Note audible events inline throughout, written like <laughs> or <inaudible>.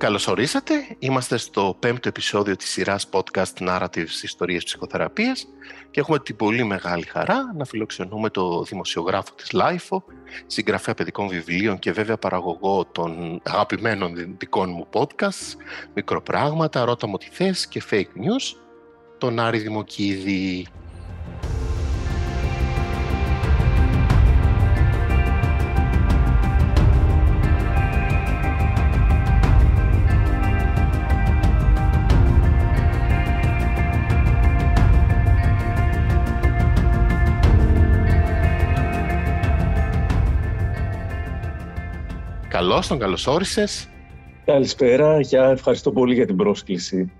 Καλώς ορίσατε. Είμαστε στο πέμπτο επεισόδιο της σειράς podcast Narratives Ιστορίες Ψυχοθεραπείας και έχουμε την πολύ μεγάλη χαρά να φιλοξενούμε το δημοσιογράφο της LiFO, συγγραφέα παιδικών βιβλίων και βέβαια παραγωγό των αγαπημένων δικών μου podcasts, μικροπράγματα, ρώτα μου τι θες και fake news, τον Άρη Δημοκίδη. Καλώς τον, καλώς όρισες. Καλησπέρα, για ευχαριστώ πολύ για την πρόσκληση.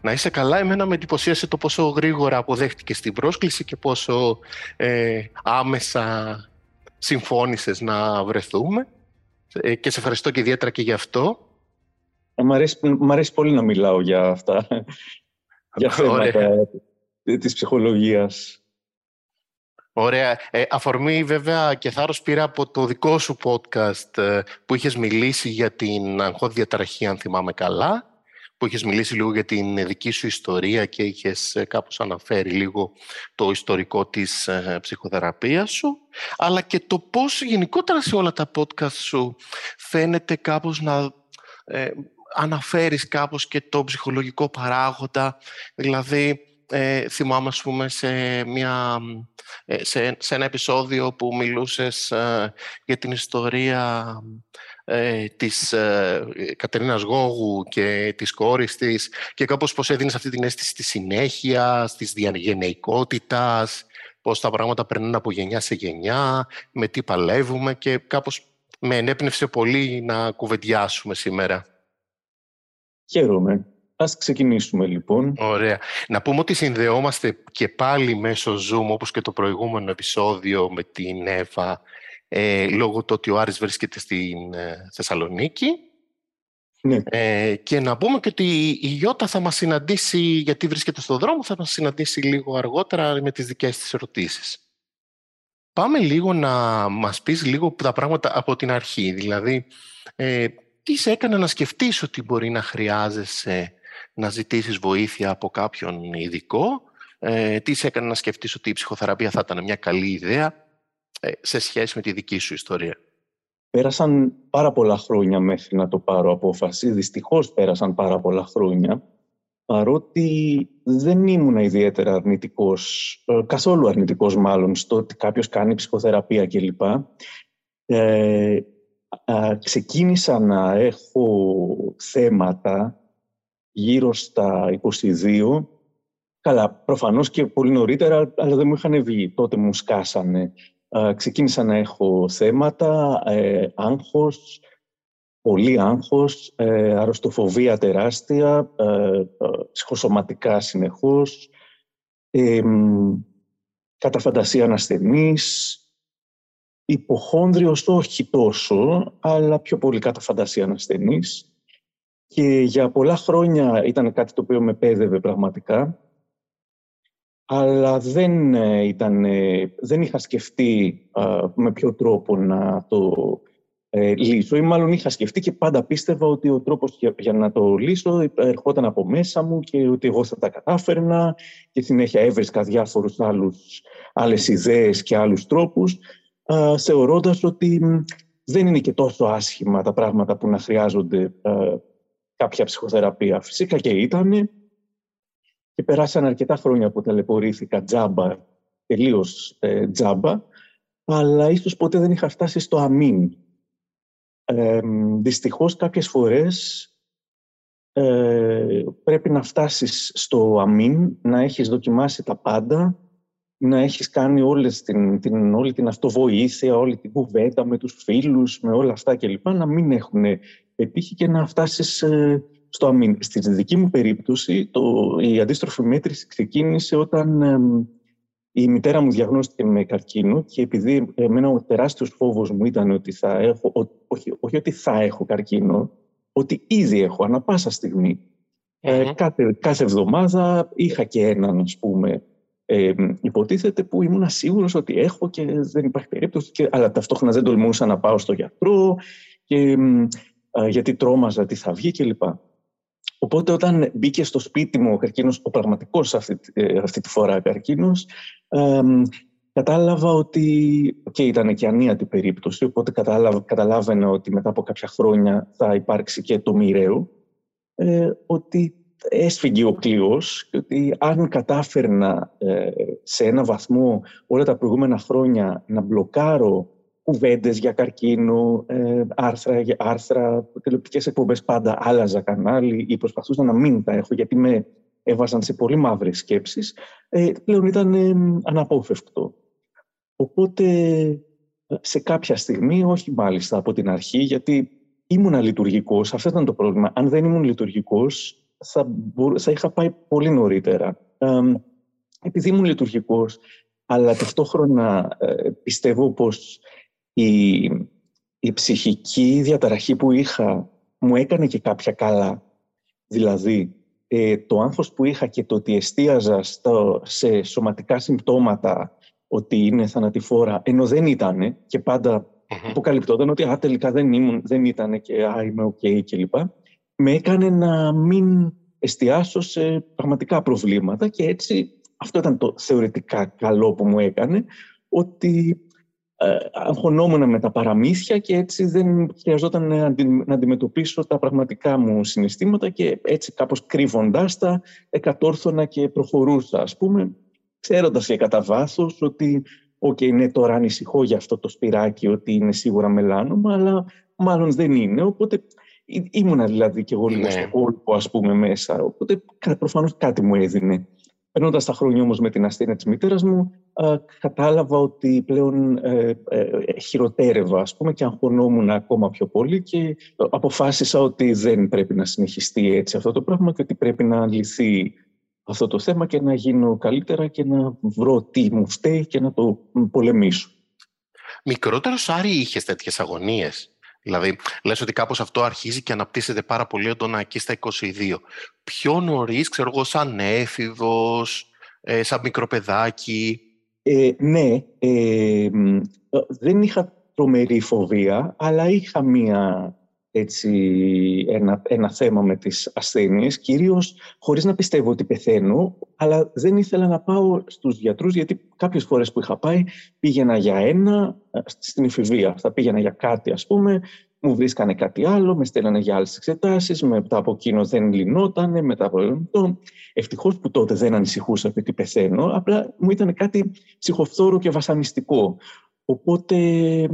Να είσαι καλά, εμένα με εντυπωσίασε το πόσο γρήγορα αποδέχτηκες την πρόσκληση και πόσο ε, άμεσα συμφώνησες να βρεθούμε ε, και σε ευχαριστώ και ιδιαίτερα και γι' αυτό. Ε, μ' αρέσει, μ αρέσει πολύ να μιλάω για αυτά, για θέματα της ψυχολογίας. Ωραία. Ε, αφορμή βέβαια και θάρρος πήρα από το δικό σου podcast ε, που είχες μιλήσει για την αγχώδη διαταραχή, αν θυμάμαι καλά, που είχες μιλήσει λίγο για την δική σου ιστορία και είχες ε, κάπως αναφέρει λίγο το ιστορικό της ε, ψυχοθεραπείας σου, αλλά και το πώς γενικότερα σε όλα τα podcast σου φαίνεται κάπως να ε, αναφέρεις κάπως και το ψυχολογικό παράγοντα, δηλαδή ε, θυμάμαι, ας πούμε, σε, μια, ε, σε, σε ένα επεισόδιο που μιλούσες ε, για την ιστορία ε, της ε, Κατερίνας Γόγου και της κόρης της και κάπως πώς έδινες αυτή την αίσθηση της συνέχειας, της διαγενεϊκότητας, πώς τα πράγματα περνούν από γενιά σε γενιά, με τι παλεύουμε και κάπως με ενέπνευσε πολύ να κουβεντιάσουμε σήμερα. Χαίρομαι. Ας ξεκινήσουμε λοιπόν. Ωραία. Να πούμε ότι συνδεόμαστε και πάλι μέσω Zoom, όπως και το προηγούμενο επεισόδιο με την Εύα, ε, λόγω του ότι ο Άρης βρίσκεται στην ε, Θεσσαλονίκη. Ναι. Ε, και να πούμε και ότι η Γιώτα θα μας συναντήσει, γιατί βρίσκεται στο δρόμο, θα μας συναντήσει λίγο αργότερα με τις δικές της ερωτήσεις. Πάμε λίγο να μας πεις λίγο τα πράγματα από την αρχή. Δηλαδή, ε, τι σε έκανε να σκεφτείς ότι μπορεί να χρειάζεσαι να ζητήσεις βοήθεια από κάποιον ειδικό, ε, τι σε έκανε να σκεφτείς ότι η ψυχοθεραπεία θα ήταν μια καλή ιδέα ε, σε σχέση με τη δική σου ιστορία; Πέρασαν πάρα πολλά χρόνια μέχρι να το πάρω απόφαση. Δυστυχώς πέρασαν πάρα πολλά χρόνια, παρότι δεν ήμουν ιδιαίτερα αρνητικός, ε, καθόλου αρνητικός μάλλον, στο ότι κάποιος κάνει ψυχοθεραπεία κλπ. Ε, ξεκίνησα να έχω θέματα γύρω στα 22. Καλά, προφανώς και πολύ νωρίτερα, αλλά δεν μου είχαν βγει. Τότε μου σκάσανε. ξεκίνησα να έχω θέματα, ε, άγχος, πολύ άγχος, ε, αρρωστοφοβία τεράστια, ε, ψυχοσωματικά συνεχώς, ε, κατά φαντασία ανασθενής, υποχόνδριος όχι τόσο, αλλά πιο πολύ κατά φαντασία ανασθενής. Και για πολλά χρόνια ήταν κάτι το οποίο με πέδευε πραγματικά. Αλλά δεν, ε, ήταν, ε, δεν είχα σκεφτεί με ποιο τρόπο να το ε, λύσω. Ή μάλλον είχα σκεφτεί και πάντα πίστευα ότι ο τρόπος για, να το λύσω ερχόταν από μέσα μου και ότι εγώ θα τα κατάφερνα και συνέχεια έβρισκα διάφορους άλλους, άλλες ιδέες και άλλους τρόπους θεωρώντας ότι δεν είναι και τόσο άσχημα τα πράγματα που να χρειάζονται κάποια ψυχοθεραπεία. Φυσικά και ήταν και περάσαν αρκετά χρόνια που ταλαιπωρήθηκα τζάμπα, τελείως ε, τζάμπα, αλλά ίσως ποτέ δεν είχα φτάσει στο αμήν. Ε, δυστυχώς κάποιες φορές ε, πρέπει να φτάσεις στο αμήν, να έχεις δοκιμάσει τα πάντα, να έχεις κάνει όλες την, την, όλη την αυτοβοήθεια, όλη την κουβέντα με τους φίλους, με όλα αυτά κλπ. Να μην έχουν πετύχει και να φτάσεις ε, στο αμήν. Στη δική μου περίπτωση, το, η αντίστροφη μέτρηση ξεκίνησε όταν η μητέρα μου διαγνώστηκε με καρκίνο και επειδή εμένα ο τεράστιος φόβος μου ήταν ότι θα έχω, όχι, όχι ότι θα έχω καρκίνο, ότι ήδη έχω ανα πάσα Ε, κάθε, κάθε εβδομάδα είχα και έναν, ας πούμε, ε, υποτίθεται που ήμουν σίγουρος ότι έχω και δεν υπάρχει περίπτωση, και, αλλά ταυτόχρονα δεν τολμούσα να πάω στο γιατρό και γιατί τρόμαζα τι θα βγει κλπ. Οπότε όταν μπήκε στο σπίτι μου ο καρκίνος, ο πραγματικός αυτή, ε, αυτή τη φορά καρκίνος, κατάλαβα ότι, και ήταν και ανίατη περίπτωση, οπότε κατάλαβα, καταλάβαινα ότι μετά από κάποια χρόνια θα υπάρξει και το μοιραίο, ε, ότι έσφυγε ο κλειός και ότι αν κατάφερνα ε, σε ένα βαθμό όλα τα προηγούμενα χρόνια να μπλοκάρω κουβέντες για καρκίνο, ε, άρθρα, για άρθρα, τηλεοπτικές εκπομπές πάντα άλλαζα κανάλι ή προσπαθούσα να μην τα έχω γιατί με έβαζαν σε πολύ μαύρες σκέψεις, ε, πλέον ήταν ε, αναπόφευκτο. Οπότε σε κάποια στιγμή, όχι μάλιστα από την αρχή, γιατί ήμουν λειτουργικός, αυτό ήταν το πρόβλημα. Αν δεν ήμουν λειτουργικός, θα, θα είχα πάει πολύ νωρίτερα. επειδή ήμουν λειτουργικός, αλλά ταυτόχρονα ε, πιστεύω πως η, η ψυχική διαταραχή που είχα μου έκανε και κάποια καλά. Δηλαδή, ε, το άγχος που είχα και το ότι εστίαζα στο, σε σωματικά συμπτώματα ότι είναι θανατηφόρα, ενώ δεν ήταν και πάντα mm-hmm. αποκαλυπτόταν ότι α, τελικά δεν, ήμουν, δεν ήταν και α, είμαι ok okay, κλπ. Με έκανε να μην εστιάσω σε πραγματικά προβλήματα και έτσι αυτό ήταν το θεωρητικά καλό που μου έκανε, ότι ε, αγχωνόμουν με τα παραμύθια και έτσι δεν χρειαζόταν να αντιμετωπίσω τα πραγματικά μου συναισθήματα και έτσι κάπως κρύβοντάς τα εκατόρθωνα και προχωρούσα ας πούμε ξέροντας και κατά βάθος ότι «ΟΚ, okay, ναι, τώρα ανησυχώ για αυτό το σπυράκι ότι είναι σίγουρα μελάνωμα, αλλά μάλλον δεν είναι». Οπότε ήμουνα δηλαδή και εγώ λίγο ναι. στο κόλπο ας πούμε μέσα, οπότε προφανώς κάτι μου έδινε. Περνώντας τα χρόνια όμως με την ασθένεια της μητέρας μου, κατάλαβα ότι πλέον ε, ε, χειροτέρευα ας πούμε, και αγχωνόμουν ακόμα πιο πολύ και αποφάσισα ότι δεν πρέπει να συνεχιστεί έτσι αυτό το πράγμα και ότι πρέπει να λυθεί αυτό το θέμα και να γίνω καλύτερα και να βρω τι μου φταίει και να το πολεμήσω. Μικρότερο Άρη είχες τέτοιες αγωνίες; Δηλαδή, λες ότι κάπως αυτό αρχίζει και αναπτύσσεται πάρα πολύ έντονα εκεί στα 22. Πιο νωρίς, ξέρω εγώ, σαν έφηβος, ε, σαν μικροπαιδάκι. Ε, ναι, ε, δεν είχα τρομερή φοβία, αλλά είχα μία έτσι, ένα, ένα θέμα με τις ασθένειες, κυρίως χωρίς να πιστεύω ότι πεθαίνω, αλλά δεν ήθελα να πάω στους γιατρούς, γιατί κάποιες φορές που είχα πάει πήγαινα για ένα, στην εφηβεία, θα πήγαινα για κάτι ας πούμε, μου βρίσκανε κάτι άλλο, με στέλνανε για άλλες εξετάσεις, μετά από εκείνο δεν λυνότανε, μετά από αυτό. Ευτυχώς που τότε δεν ανησυχούσα ότι πεθαίνω, απλά μου ήταν κάτι ψυχοφθόρο και βασανιστικό. Οπότε ε,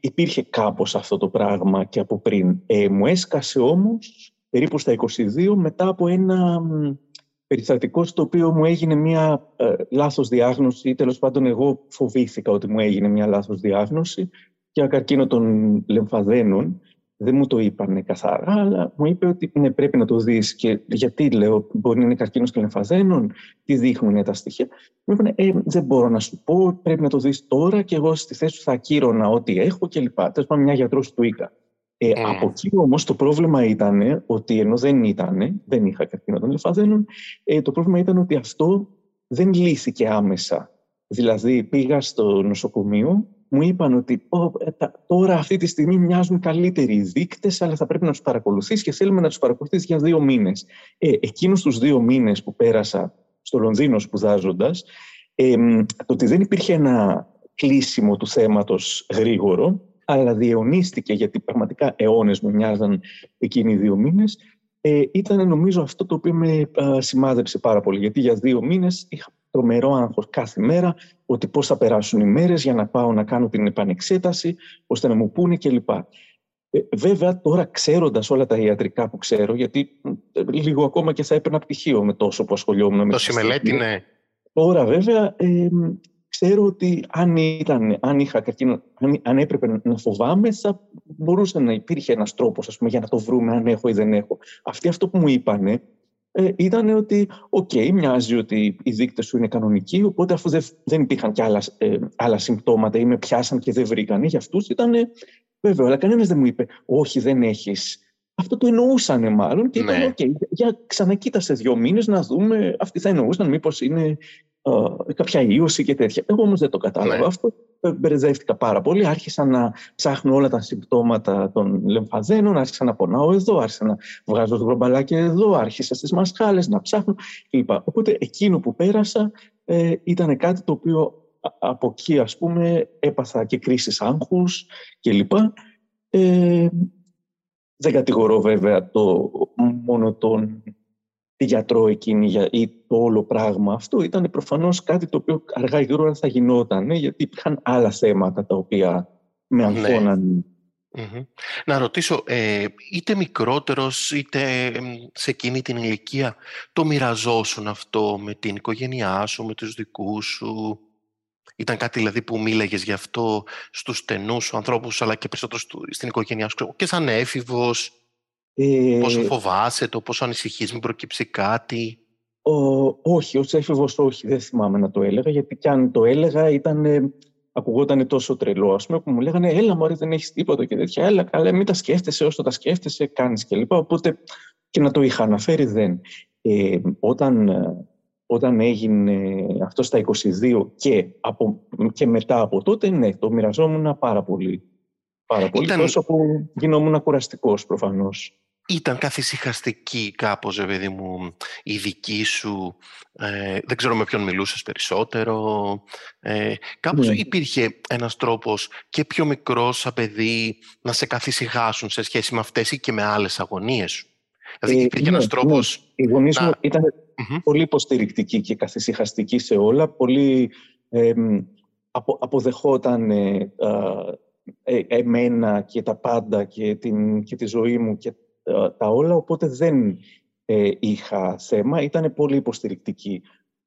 υπήρχε κάπως αυτό το πράγμα και από πριν. Ε, μου έσκασε όμως περίπου στα 22 μετά από ένα περιστατικό στο οποίο μου έγινε μια ε, λάθος διάγνωση ή τέλος πάντων εγώ φοβήθηκα ότι μου έγινε μια λάθος διάγνωση για καρκίνο των λεμφαδένων δεν μου το είπαν καθαρά, αλλά μου είπε ότι ναι, πρέπει να το δεις. Και γιατί λέω, μπορεί να είναι καρκίνος των λεμφαδένων, τι δείχνουν τα στοιχεία. Μου είπαν, ε, δεν μπορώ να σου πω, πρέπει να το δεις τώρα και εγώ στη θέση σου θα ακύρωνα ό,τι έχω κλπ. Τέλος πάντων, μια γιατρός του είχα. Ε, mm. Από εκεί όμως το πρόβλημα ήταν ότι ενώ δεν ήταν, δεν είχα καρκίνο των λεμφαδένων, ε, το πρόβλημα ήταν ότι αυτό δεν λύθηκε άμεσα. Δηλαδή πήγα στο νοσοκομείο μου είπαν ότι ε, τώρα αυτή τη στιγμή μοιάζουν καλύτεροι οι δείκτες, αλλά θα πρέπει να τους παρακολουθείς και θέλουμε να τους παρακολουθείς για δύο μήνες. Ε, εκείνους τους δύο μήνες που πέρασα στο Λονδίνο σπουδάζοντας, ε, το ότι δεν υπήρχε ένα κλείσιμο του θέματος γρήγορο, αλλά διαιωνίστηκε γιατί πραγματικά αιώνες μου μοιάζαν εκείνοι οι δύο μήνες, ε, ήταν νομίζω αυτό το οποίο με σημάδεψε πάρα πολύ. Γιατί για δύο μήνες είχα τρομερό άγχος κάθε μέρα ότι πώς θα περάσουν οι μέρες για να πάω να κάνω την επανεξέταση, ώστε να μου πούνε κλπ. Ε, βέβαια, τώρα ξέροντας όλα τα ιατρικά που ξέρω, γιατί ε, λίγο ακόμα και θα έπαιρνα πτυχίο με τόσο που ασχολιόμουν με το μελέτη, ναι. Τώρα, βέβαια, ε, ξέρω ότι αν, ήταν, αν είχα καρκίνο, αν, αν έπρεπε να φοβάμαι, θα μπορούσε να υπήρχε ένας τρόπος ας πούμε, για να το βρούμε αν έχω ή δεν έχω. Αυτοί αυτό που μου είπανε ε, ήταν ότι ok, okay, μοιάζει ότι οι δείκτες σου είναι κανονικοί, οπότε αφού δεν, δεν υπήρχαν και άλλα, ε, άλλα συμπτώματα ή με πιάσαν και δεν βρήκανε, για αυτούς ήταν βέβαιο. Αλλά κανένας δεν μου είπε όχι δεν έχεις αυτό το εννοούσαν μάλλον και ναι. είπαν, για ξανακοίτα σε δύο μήνες να δούμε, αυτοί θα εννοούσαν μήπως είναι ε, κάποια ίωση και τέτοια. Εγώ όμως δεν το κατάλαβα ναι. αυτό. Μπερδεύτηκα πάρα πολύ. Άρχισα να ψάχνω όλα τα συμπτώματα των λεμφαδένων, άρχισα να πονάω εδώ, άρχισα να βγάζω το μπρομπαλάκι εδώ, άρχισα στις μασχάλες να ψάχνω κλπ. Οπότε εκείνο που πέρασα ε, ήταν κάτι το οποίο από εκεί ας πούμε έπαθα και κρίσεις άγχους κλπ. Ε, δεν κατηγορώ βέβαια το, μόνο τον τη γιατρό εκείνη ή το όλο πράγμα. Αυτό ήταν προφανώς κάτι το οποίο αργά ή γρήγορα θα γινόταν, γιατί υπήρχαν άλλα θέματα τα οποία με ναι. αγχώναν. Να ρωτήσω, ε, είτε μικρότερος είτε σε εκείνη την ηλικία, το μοιραζόσουν αυτό με την οικογένειά σου, με τους δικούς σου; Ήταν κάτι δηλαδή που μίλαγες γι' αυτό στους στενούς σου ανθρώπους, αλλά και περισσότερο στην οικογένειά σου. Και σαν έφηβος, ε, πόσο φοβάσαι το, πόσο ανησυχείς, μην προκύψει κάτι; Ο, όχι, ως έφηβος όχι, δεν θυμάμαι να το έλεγα, γιατί κι αν το έλεγα ήταν, ακουγόταν τόσο τρελό, ας πούμε, που μου λέγανε «Έλα μωρέ, δεν έχεις τίποτα» και τέτοια. «Έλα καλά, μην τα σκέφτεσαι, όσο τα σκέφτεσαι, κάνεις» κλπ. Οπότε και να το είχα αναφέρει δεν. Ε, όταν, όταν έγινε αυτό στα 22 και, από, και μετά από τότε, ναι, το μοιραζόμουν πάρα πολύ. Πάρα πολύ, Ήταν... τόσο που γινόμουν κουραστικός προφανώς ήταν καθησυχαστική κάπως, ρε παιδί μου, η δική σου, ε, δεν ξέρω με ποιον μιλούσες περισσότερο, ε, κάπως ναι. υπήρχε ένας τρόπος και πιο μικρός σαν παιδί να σε καθησυχάσουν σε σχέση με αυτές ή και με άλλες αγωνίες σου; Δηλαδή ε, υπήρχε ναι, ένας ναι. τρόπος... Οι γονείς να... μου ήταν πολύ υποστηρικτικοί και καθησυχαστικοί σε όλα, πολύ ε, απο, αποδεχόταν ε, εμένα και τα πάντα και, την, και τη ζωή μου και ε, τα όλα, οπότε δεν ε, είχα θέμα. Ήταν πολύ υποστηρικτική.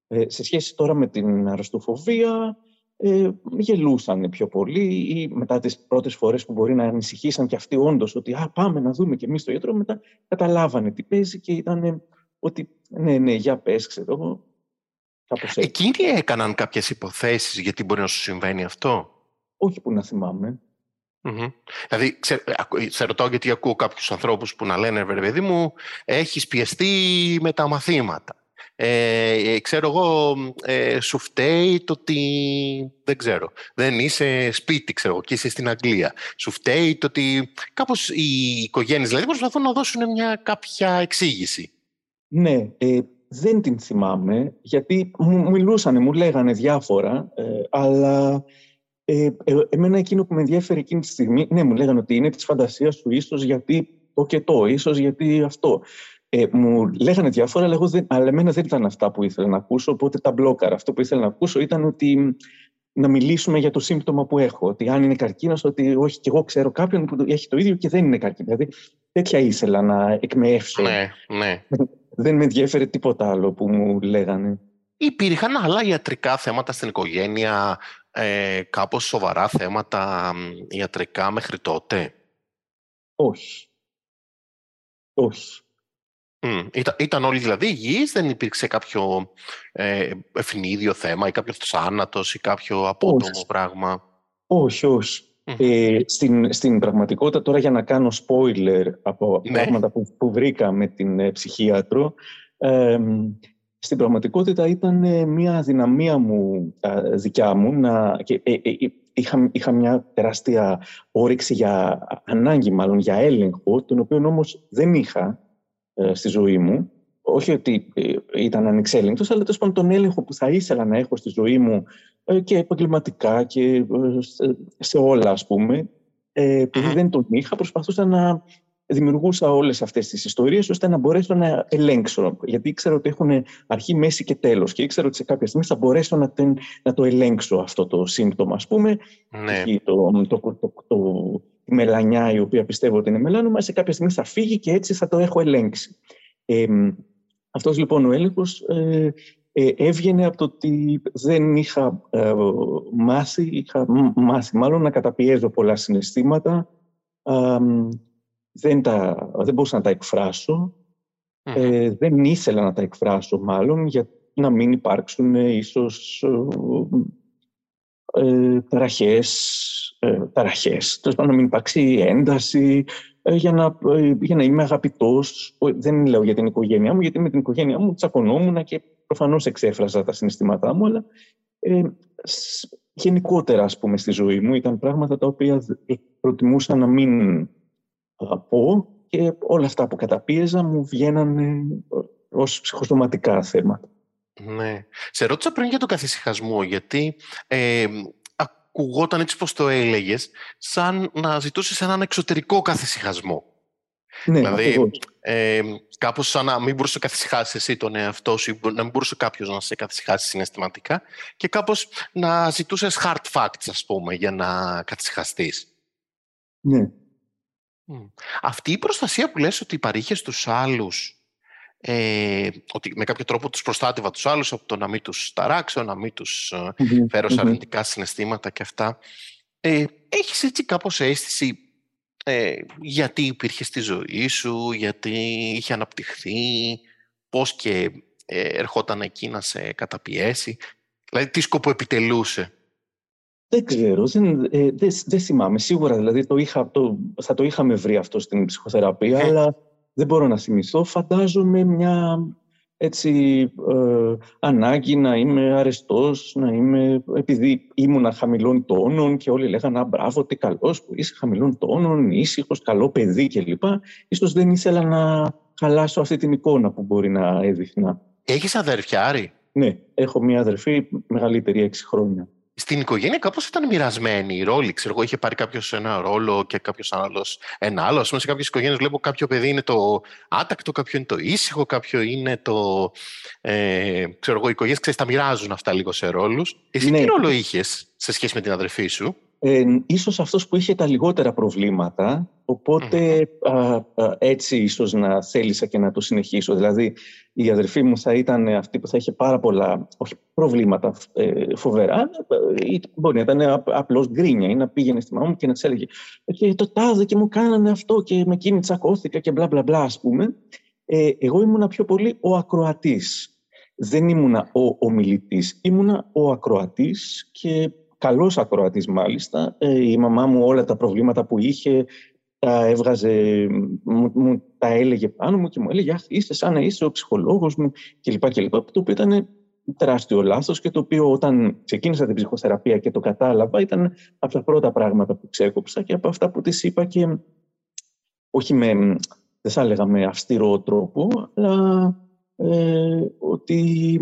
Ε, σε σχέση τώρα με την αρρωστοφοβία, ε, γελούσαν πιο πολύ ή μετά τις πρώτες φορές που μπορεί να ανησυχήσαν και αυτοί όντως ότι «Α, πάμε να δούμε και εμείς το γιατρό», μετά καταλάβανε τι παίζει και ήταν ότι «Ναι, ναι, για πες, ξέρω εγώ». Εκείνοι έκαναν κάποιες υποθέσεις γιατί μπορεί να σου συμβαίνει αυτό; Όχι που να θυμάμαι. Mm-hmm. Δηλαδή, σε, σε ρωτάω γιατί ακούω κάποιους ανθρώπους που να λένε «Ρε παιδί μου, έχεις πιεστεί με τα μαθήματα». Ε, ξέρω εγώ, ε, σου φταίει το ότι, δεν ξέρω, δεν είσαι σπίτι, ξέρω και είσαι στην Αγγλία. Σου φταίει το ότι κάπως οι οικογένειες δηλαδή προσπαθούν να δώσουν μια κάποια εξήγηση. Ναι, ε, δεν την θυμάμαι, γιατί μου μιλούσανε, μου λέγανε διάφορα, ε, αλλά ε, ε, εμένα εκείνο που με ενδιαφέρει εκείνη τη στιγμή, ναι, μου λέγανε ότι είναι της φαντασίας σου, ίσως γιατί το και το, ίσως γιατί αυτό. Ε, μου λέγανε διάφορα, αλλά, δεν, αλλά εμένα δεν ήταν αυτά που ήθελα να ακούσω, οπότε τα μπλόκαρα. Αυτό που ήθελα να ακούσω ήταν ότι να μιλήσουμε για το σύμπτωμα που έχω. Ότι αν είναι καρκίνος, ότι όχι, και εγώ ξέρω κάποιον που έχει το ίδιο και δεν είναι καρκίνος. Δηλαδή, τέτοια ήθελα να εκμεύσω. Ναι, ναι. δεν με ενδιαφέρει τίποτα άλλο που μου λέγανε. Υπήρχαν άλλα ιατρικά θέματα στην οικογένεια, ε, κάπως σοβαρά θέματα ιατρικά μέχρι τότε; Όχι. Όχι. Mm. Ήταν, ήταν όλοι δηλαδή υγιείς, δεν υπήρξε κάποιο ε, ευνίδιο θέμα ή κάποιος θάνατος ή κάποιο απότομο πράγμα; Όχι, όχι. Ε, στην, στην πραγματικότητα, τώρα για να κάνω spoiler από ναι. πράγματα που, που βρήκα με την ε, ψυχίατρο, στην πραγματικότητα ήταν ε, μια δυναμία μου δικιά μου να, και, ε, ε, είχα, είχα μια τεράστια όρεξη για ανάγκη μάλλον για έλεγχο τον οποίο όμως δεν είχα στη ζωή μου όχι ότι ήταν ανεξέλεγκτος αλλά τόσο τον έλεγχο που θα ήθελα να έχω στη ζωή μου και επαγγελματικά και σε όλα ας πούμε επειδή δεν τον είχα προσπαθούσα να δημιουργούσα όλες αυτές τις ιστορίες ώστε να μπορέσω να ελέγξω. Γιατί ήξερα ότι έχουν αρχή, μέση και τέλος και ήξερα ότι σε κάποια στιγμή θα μπορέσω να, να το ελέγξω αυτό το σύμπτωμα. Ας πούμε, ναι. το, το, το, το, τη μελανιά η οποία πιστεύω ότι είναι μελάνωμα, σε κάποια στιγμή θα φύγει και έτσι θα το έχω ελέγξει. Ε, αυτός λοιπόν ο έλεγχος ε, ε, έβγαινε από το ότι δεν είχα ε, μάθει, είχα μάθει μάλλον να καταπιέζω πολλά συναισθήματα, δεν, τα, δεν μπορούσα να τα εκφρασω Ε, δεν ήθελα να τα εκφράσω μάλλον για να μην υπάρξουν ε, ίσως ε, ταραχές, ε, ταραχές. Τέλος να μην υπάρξει ένταση, ε, για να, ε, για να είμαι αγαπητός. Δεν λέω για την οικογένειά μου, γιατί με την οικογένειά μου τσακωνόμουν και προφανώς εξέφραζα τα συναισθήματά μου, αλλά ε, γενικότερα, ας πούμε, στη ζωή μου ήταν πράγματα τα οποία προτιμούσα να μην πω και όλα αυτά που καταπίεζα μου βγαίναν ως ψυχοσωματικά θέματα. Ναι. Σε ρώτησα πριν για το καθησυχασμό, γιατί ε, ακουγόταν έτσι πως το έλεγες, σαν να ζητούσες έναν εξωτερικό καθησυχασμό. Ναι, δηλαδή, ε, κάπως σαν να μην μπορούσε να καθησυχάσεις εσύ τον εαυτό σου ή να μην μπορούσε κάποιος να σε καθησυχάσει συναισθηματικά και κάπως να ζητούσες hard facts, ας πούμε, για να καθησυχαστείς. Ναι. Αυτή η προστασία που λες ότι παρήχες στους άλλους ε, ότι με κάποιο τρόπο τους προστάτευα τους άλλους από το να μην τους ταράξω, να μην τους mm φέρω σε αρνητικά συναισθήματα και αυτά. Ε, έχεις έτσι κάπως αίσθηση ε, γιατί υπήρχε στη ζωή σου, γιατί είχε αναπτυχθεί, πώς και ε, ερχόταν εκεί να σε καταπιέσει. Δηλαδή, τι σκοπό επιτελούσε; Δεν ξέρω, δεν, ε, δεν, θυμάμαι. Σίγουρα δηλαδή το είχα, το, θα το είχαμε βρει αυτό στην ψυχοθεραπεία, ε. αλλά δεν μπορώ να θυμηθώ. Φαντάζομαι μια έτσι, ε, ανάγκη να είμαι αρεστός, να είμαι, επειδή ήμουνα χαμηλών τόνων και όλοι λέγανε «Α, μπράβο, τι καλός που είσαι χαμηλών τόνων, ήσυχος, καλό παιδί» κλπ. Ίσως δεν ήθελα να χαλάσω αυτή την εικόνα που μπορεί να έδειχνα. Έχεις αδερφιάρη; Ναι, έχω μια αδερφή μεγαλύτερη έξι χρόνια στην οικογένεια κάπως ήταν μοιρασμένη η ρόλη. Ξέρω εγώ, είχε πάρει κάποιος ένα ρόλο και κάποιος άλλος ένα άλλο. Α πούμε, σε κάποιες οικογένειες βλέπω κάποιο παιδί είναι το άτακτο, κάποιο είναι το ήσυχο, κάποιο είναι το. Ε, ξέρω εγώ, οι οικογένειες τα μοιράζουν αυτά λίγο σε ρόλους. Εσύ ναι. τι ρόλο είχες σε σχέση με την αδερφή σου; Ε, ίσως αυτός που είχε τα λιγότερα προβλήματα, έτσι ίσως να θέλησα και να το συνεχίσω. Δηλαδή η αδερφή μου θα ήταν αυτή που θα είχε πάρα πολλά όχι, προβλήματα ε, φοβερά, ή μπορεί να ήταν απλώς γκρίνια ή να πήγαινε στη μαμά μου και να της έλεγε και το τάδε και μου κάνανε αυτό και με εκείνη τσακώθηκα και μπλα μπλα μπλα ας πούμε. Ε, εγώ ήμουνα πιο πολύ ο ακροατής. Δεν ήμουνα ο ομιλητής, ήμουνα ο ακροατής και καλός ακροατής μάλιστα. Ε, η μαμά μου όλα τα προβλήματα που είχε τα έβγαζε, μου, τα έλεγε πάνω μου και μου έλεγε «Αχ, είσαι σαν να είσαι ο ψυχολόγος μου» κλπ. κλπ. Το οποίο ήταν τεράστιο λάθος και το οποίο όταν ξεκίνησα την ψυχοθεραπεία και το κατάλαβα ήταν από τα πρώτα πράγματα που ξέκοψα και από αυτά που της είπα και όχι με, δεν θα έλεγα με αυστηρό τρόπο, αλλά ε, ότι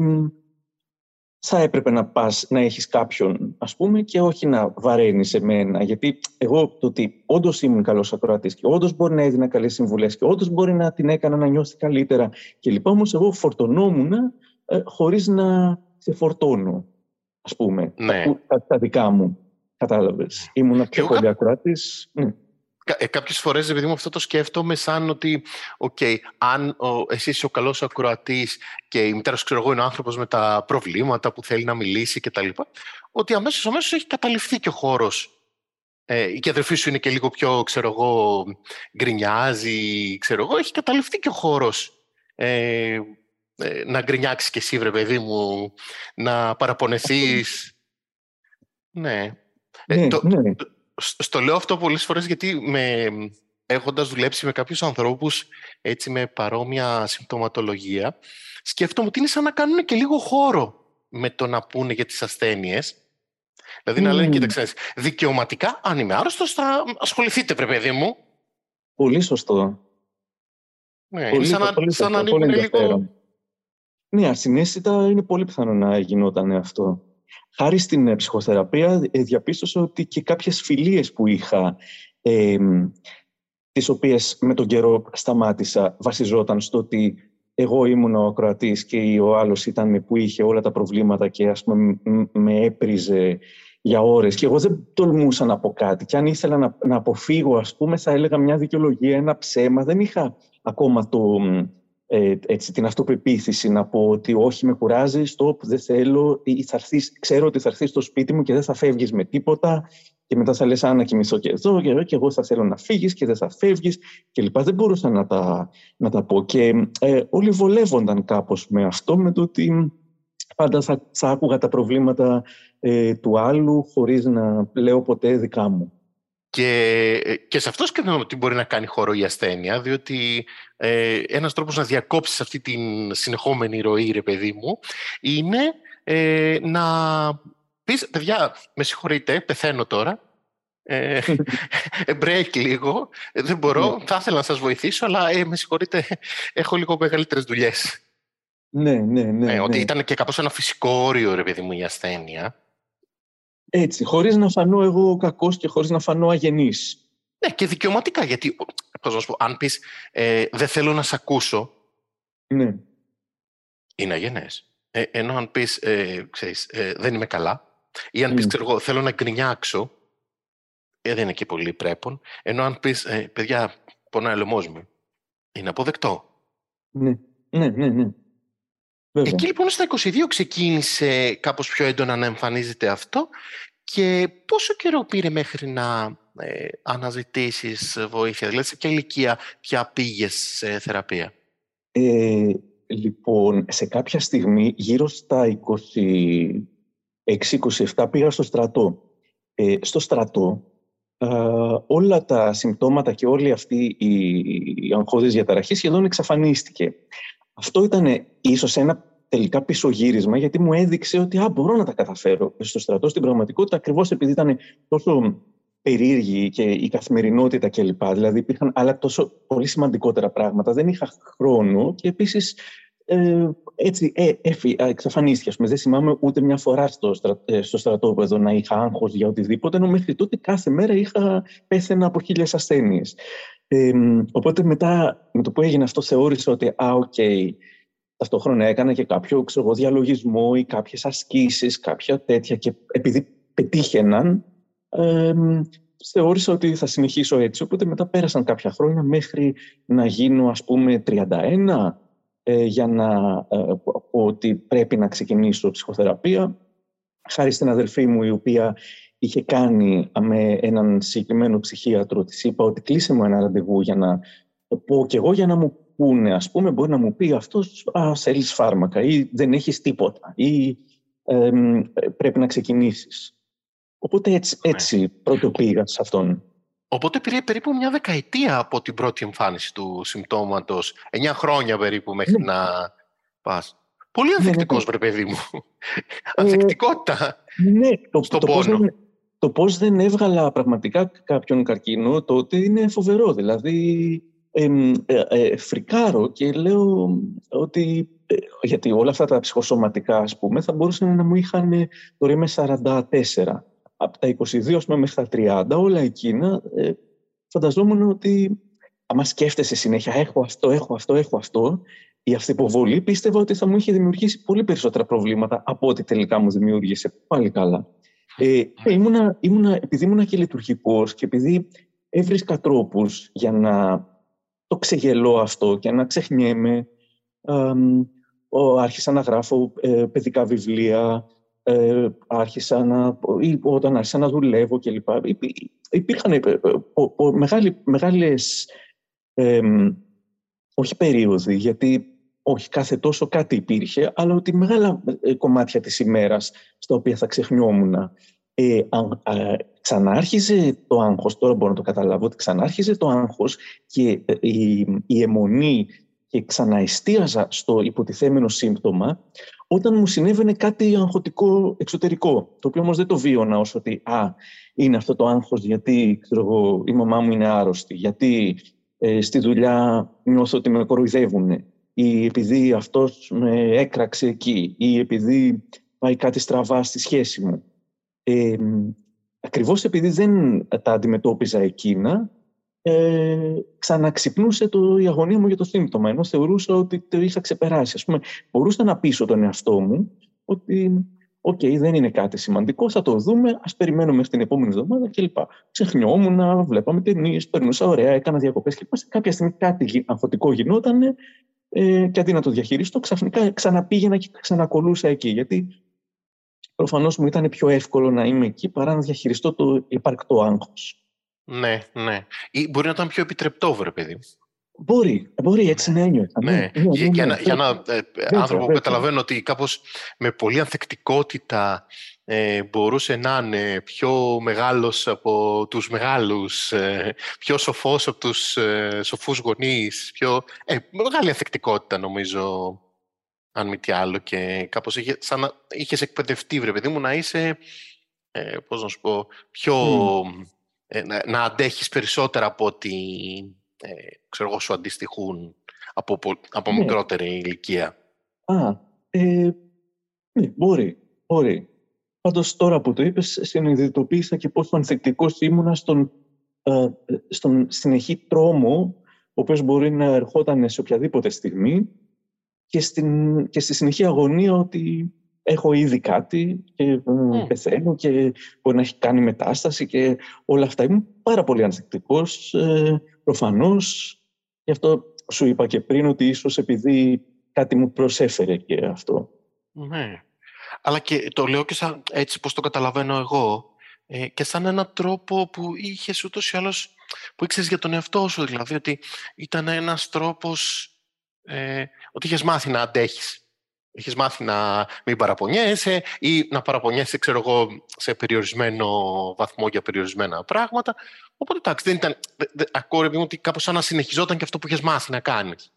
θα έπρεπε να πας να έχεις κάποιον, ας πούμε, και όχι να βαραίνεις σε μένα. Γιατί εγώ το ότι όντως ήμουν καλός ακροατής και όντως μπορεί να έδινα καλές συμβουλές και όντως μπορεί να την έκανα να νιώσει καλύτερα και λοιπά, όμως εγώ φορτωνόμουν ε, χωρίς να σε φορτώνω, ας πούμε, ναι. τα, τα, δικά μου. Κατάλαβες. Ήμουν πιο πολύ ακροατής. Ναι ε, κάποιες φορές, επειδή μου αυτό το σκέφτομαι σαν ότι, οκ, αν ο, εσύ είσαι ο καλός ακροατής και η μητέρας σου, ξέρω εγώ, είναι ο άνθρωπος με τα προβλήματα που θέλει να μιλήσει κτλ. Ότι αμέσως, αμέσως έχει καταληφθεί και ο χώρος ε, η αδερφή σου είναι και λίγο πιο, ξέρω εγώ, γκρινιάζει, ξέρω εγώ, έχει καταληφθεί και ο χώρος ε, ε, να γκρινιάξεις και εσύ, βρε παιδί μου, να παραπονεθείς. Ναι. Ε, ναι, το, ναι στο λέω αυτό πολλές φορές γιατί με, έχοντας δουλέψει με κάποιους ανθρώπους έτσι με παρόμοια συμπτωματολογία σκέφτομαι ότι είναι σαν να κάνουν και λίγο χώρο με το να πούνε για τις ασθένειες. Δηλαδή να λένε, κοίταξε, δικαιωματικά, αν είμαι άρρωστος, θα ασχοληθείτε, βρε παιδί μου. Πολύ σωστό. Ναι, πολύ, σαν, να, πολύ σαν να ανοίγουν λίγο... Ναι, ασυναίσθητα είναι πολύ πιθανό να γινόταν αυτό χάρη στην ε, ψυχοθεραπεία ε, διαπίστωσα ότι και κάποιες φιλίες που είχα ε, τις οποίες με τον καιρό σταμάτησα βασιζόταν στο ότι εγώ ήμουν ο ακροατής και ο άλλος ήταν που είχε όλα τα προβλήματα και ας πούμε με έπριζε για ώρες. Και εγώ δεν τολμούσα να πω κάτι. Και αν ήθελα να, να αποφύγω ας πούμε θα έλεγα μια δικαιολογία, ένα ψέμα. Δεν είχα ακόμα το, ε, έτσι, την αυτοπεποίθηση να πω ότι όχι με κουράζει, stop, δεν θέλω, ή θα έρθεις, ξέρω ότι θα έρθεις στο σπίτι μου και δεν θα φεύγεις με τίποτα και μετά θα λες, αν να κοιμηθώ και εδώ και, και εγώ θα θέλω να φύγεις και δεν θα φεύγεις και λοιπά. Δεν μπορούσα να τα, να τα πω και ε, όλοι βολεύονταν κάπως με αυτό, με το ότι πάντα θα, θα άκουγα τα προβλήματα ε, του άλλου χωρίς να λέω ποτέ δικά μου. Και, και σε αυτός σκέφτομαι ότι μπορεί να κάνει χώρο η ασθένεια, διότι ε, ένας τρόπος να διακόψεις αυτή την συνεχόμενη ροή, ρε παιδί μου, είναι ε, να πεις, παιδιά, με συγχωρείτε, πεθαίνω τώρα, ε, break λίγο, δεν μπορώ, ναι. θα ήθελα να σας βοηθήσω, αλλά ε, με συγχωρείτε, έχω λίγο μεγαλύτερες δουλειές. Ναι, ναι, ναι. Ε, ότι ναι. ήταν και κάπως ένα φυσικό όριο, ρε παιδί μου, η ασθένεια. Έτσι, χωρίς να φανώ εγώ κακός και χωρίς να φανώ αγενής. Ναι, και δικαιωματικά, γιατί, πώς να σου πω, αν πεις ε, δεν θέλω να σε ακούσω, ναι. είναι αγενές. Ε, ενώ αν πεις, ε, ξέρεις, ε, δεν είμαι καλά, ή αν πεις, ξέρω εγώ, θέλω να γκρινιάξω, ε, δεν είναι και πολύ πρέπον. Ενώ αν πεις, ε, παιδιά, πονάει ο λαιμός μου, είναι αποδεκτό. Ναι, ναι, ναι, ναι. Βέβαια. Εκεί λοιπόν στα 22 ξεκίνησε κάπως πιο έντονα να εμφανίζεται αυτό και πόσο καιρό πήρε μέχρι να ε, αναζητήσεις βοήθεια, δηλαδή σε ποια ηλικία πια πήγες σε θεραπεία; Ε, λοιπόν, σε κάποια στιγμή, γύρω στα 26-27 πήγα στο στρατό. Ε, στο στρατό, όλα τα συμπτώματα και όλη αυτή η, η αγχώδης διαταραχή σχεδόν εξαφανίστηκε. Αυτό ήταν ίσως ένα τελικά πισωγύρισμα, γιατί μου έδειξε ότι α, μπορώ να τα καταφέρω στο στρατό. Στην πραγματικότητα, ακριβώς επειδή ήταν τόσο περίεργη και η καθημερινότητα κλπ. Δηλαδή υπήρχαν άλλα τόσο πολύ σημαντικότερα πράγματα. Δεν είχα χρόνο και επίσης ε, έτσι ε, έφυ, εξαφανίστηκε. Δεν θυμάμαι ούτε μια φορά στο, στρα, ε, στο στρατόπεδο να είχα άγχος για οτιδήποτε, ενώ μέχρι τότε κάθε μέρα είχα πέθαινα από χίλιες ασθένειες. Ε, οπότε μετά με το που έγινε αυτό θεώρησα ότι α, ok, okay, ταυτόχρονα έκανα και κάποιο ξέρω, διαλογισμό ή κάποιες ασκήσεις, κάποια τέτοια και επειδή πετύχαιναν ε, θεώρησα ότι θα συνεχίσω έτσι. Οπότε μετά πέρασαν κάποια χρόνια μέχρι να γίνω ας πούμε 31 ε, για να ε, πω ότι πρέπει να ξεκινήσω ψυχοθεραπεία. Χάρη στην αδερφή μου η οποία είχε κάνει με έναν συγκεκριμένο ψυχίατρο της είπα ότι κλείσε μου ένα ραντεβού για να πω κι εγώ για να μου πούνε ας πούμε μπορεί να μου πει αυτός α, θέλεις φάρμακα ή δεν έχεις τίποτα ή πρέπει να ξεκινήσεις. Οπότε έτσι, έτσι πρώτο πήγα σε αυτόν. Οπότε πήρε περίπου μια δεκαετία από την πρώτη εμφάνιση του συμπτώματος, εννιά χρόνια περίπου μέχρι ναι. να πας. Πολύ ναι, ναι, ανθεκτικός, βρε παιδί μου. Ε, Ανθεκτικότητα ναι, το, στον το πόνο. Πώς δεν, το πώς δεν έβγαλα πραγματικά κάποιον καρκίνο τότε είναι φοβερό. Δηλαδή, ε, ε, φρικάρω και λέω ότι ε, γιατί όλα αυτά τα ψυχοσωματικά ας πούμε θα μπορούσαν να μου είχαν τώρα είμαι 44 από τα 22 ας πούμε, μέχρι τα 30 όλα εκείνα ε, φανταζόμουν ότι άμα σκέφτεσαι συνέχεια έχω αυτό, έχω αυτό, έχω αυτό η αυτοποβολή πίστευα ότι θα μου είχε δημιουργήσει πολύ περισσότερα προβλήματα από ό,τι τελικά μου δημιούργησε πάλι καλά. Ε, ήμουνα, ήμουνα, επειδή ήμουνα και λειτουργικός και επειδή έβρισκα τρόπους για να το ξεγελώ αυτό και να ξεχνιέμαι. άρχισα να γράφω ε, παιδικά βιβλία, ε, άρχισα να, ή όταν άρχισα να δουλεύω κλπ. Υπήρχαν ε, μεγάλη, μεγάλες, όχι περίοδοι, γιατί όχι κάθε τόσο κάτι υπήρχε, αλλά ότι μεγάλα κομμάτια της ημέρας στα οποία θα ξεχνιόμουν. Ε, ξανάρχιζε το άγχος, τώρα μπορώ να το καταλάβω, ότι ξανάρχιζε το άγχος και ε, η, η αιμονή και ξαναεστίαζα στο υποτιθέμενο σύμπτωμα όταν μου συνέβαινε κάτι αγχωτικό εξωτερικό, το οποίο όμως δεν το βίωνα ως ότι «Α, είναι αυτό το άγχος γιατί ξέρω εγώ, η μαμά μου είναι άρρωστη, γιατί ε, στη δουλειά νιώθω ότι με κοροϊδεύουν ή επειδή αυτός με έκραξε εκεί ή επειδή πάει κάτι στραβά στη σχέση μου». Ε, ακριβώς επειδή δεν τα αντιμετώπιζα εκείνα, ε, ξαναξυπνούσε το, η αγωνία μου για το σύμπτωμα, ενώ θεωρούσα ότι το είχα ξεπεράσει. Ας πούμε, μπορούσα να πείσω τον εαυτό μου ότι Ok, okay, δεν είναι κάτι σημαντικό, θα το δούμε, ας περιμένουμε μέχρι την επόμενη εβδομάδα κλπ. Ξεχνιόμουν, βλέπαμε ταινίες, περνούσα ωραία, έκανα διακοπές κλπ. Σε κάποια στιγμή κάτι αγχωτικό γινόταν ε, και αντί να το διαχειριστώ, ξαφνικά ξαναπήγαινα και ξανακολούσα εκεί. Γιατί προφανώς μου ήταν πιο εύκολο να είμαι εκεί παρά να διαχειριστώ το υπαρκτό άγχος. Ναι, ναι. Ή μπορεί να ήταν πιο επιτρεπτό, βρε παιδί. Μπορεί, μπορεί έτσι να είναι. Ναι, ναι, ναι, ναι για, για ένα ε, άνθρωπο που καταλαβαίνω ότι κάπως με πολύ ανθεκτικότητα ε, μπορούσε να είναι πιο μεγάλος από τους μεγάλους, ε, πιο σοφός από τους ε, σοφούς γονείς, πιο... Ε, μεγάλη ανθεκτικότητα νομίζω, αν μη τι άλλο, και κάπως είχε, σαν να είχες εκπαιδευτεί, βρε παιδί μου, να είσαι, ε, πώς να σου πω, πιο... Ε, να, να αντέχεις περισσότερα από ότι ε, ξέρω εγώ, σου αντιστοιχούν από, από ναι. μικρότερη ηλικία. Α, ε, ναι, μπορεί, μπορεί. Πάντως τώρα που το είπες, συνειδητοποίησα και πόσο ανθεκτικός ήμουνα στον, ε, στον συνεχή τρόμο, ο οποίος μπορεί να ερχόταν σε οποιαδήποτε στιγμή και, στην, και στη συνεχή αγωνία ότι έχω ήδη κάτι και mm. πεθαίνω και μπορεί να έχει κάνει μετάσταση και όλα αυτά. Ήμουν πάρα πολύ ανθεκτικός, ε, προφανώς. Γι' αυτό σου είπα και πριν ότι ίσως επειδή κάτι μου προσέφερε και αυτό. Ναι. Αλλά και το λέω και σαν, έτσι πώς το καταλαβαίνω εγώ ε, και σαν έναν τρόπο που είχες ούτως ή άλλως που ήξερες για τον εαυτό σου δηλαδή ότι ήταν ένας τρόπος ε, ότι είχες μάθει να αντέχεις Έχεις μάθει να μην παραπονιέσαι ή να παραπονιέσαι, ξέρω εγώ, σε περιορισμένο βαθμό για περιορισμένα πράγματα. Οπότε, εντάξει, δεν ήταν... Ακόμα μου ότι κάπως σαν να συνεχιζόταν και αυτό που έχεις μάθει να κάνεις.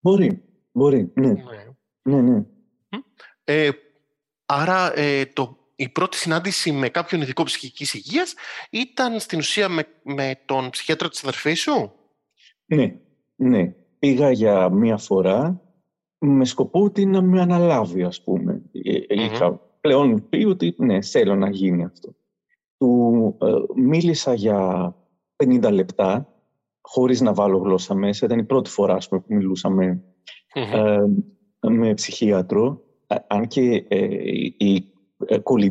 Μπορεί, μπορεί, ναι. Ναι, ναι. ναι. Ε, άρα, ε, το, η πρώτη συνάντηση με κάποιον ειδικό ψυχικής υγείας ήταν στην ουσία με, με τον ψυχιάτρο της αδερφής σου; Ναι, ναι. Πήγα για μία φορά με σκοπό ότι να με αναλάβει, ας πούμε. Ε, είχα πλέον πει ότι ναι, θέλω να γίνει αυτό. Του ε, μίλησα για 50 λεπτά, χωρίς να βάλω γλώσσα μέσα. Ήταν η πρώτη φορά ας πούμε, που μιλούσαμε ε, με ψυχίατρο. Αν και η,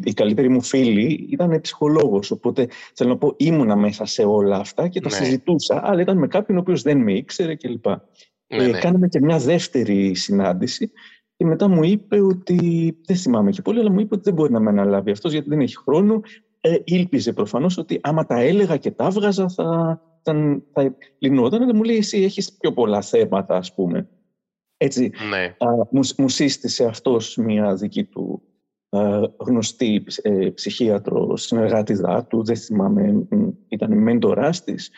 η καλύτερη μου φίλη ήταν ψυχολόγος, οπότε θέλω να πω ήμουνα μέσα σε όλα αυτά και τα ναι. συζητούσα, αλλά ήταν με κάποιον ο οποίος δεν με ήξερε κλπ. Ναι, ε, ναι. Κάναμε και μια δεύτερη συνάντηση και μετά μου είπε ότι, δεν θυμάμαι και πολύ, αλλά μου είπε ότι δεν μπορεί να με αναλάβει αυτός γιατί δεν έχει χρόνο. Ε, ήλπιζε προφανώς ότι άμα τα έλεγα και τα έβγαζα θα, θα, θα λυνόταν, αλλά μου λέει εσύ έχεις πιο πολλά θέματα ας πούμε. Έτσι, ναι. μου, μου σύστησε αυτός μια δική του γνωστή ε, ψυχίατρο συνεργάτη του, δεν θυμάμαι, ήταν μέντοράς της,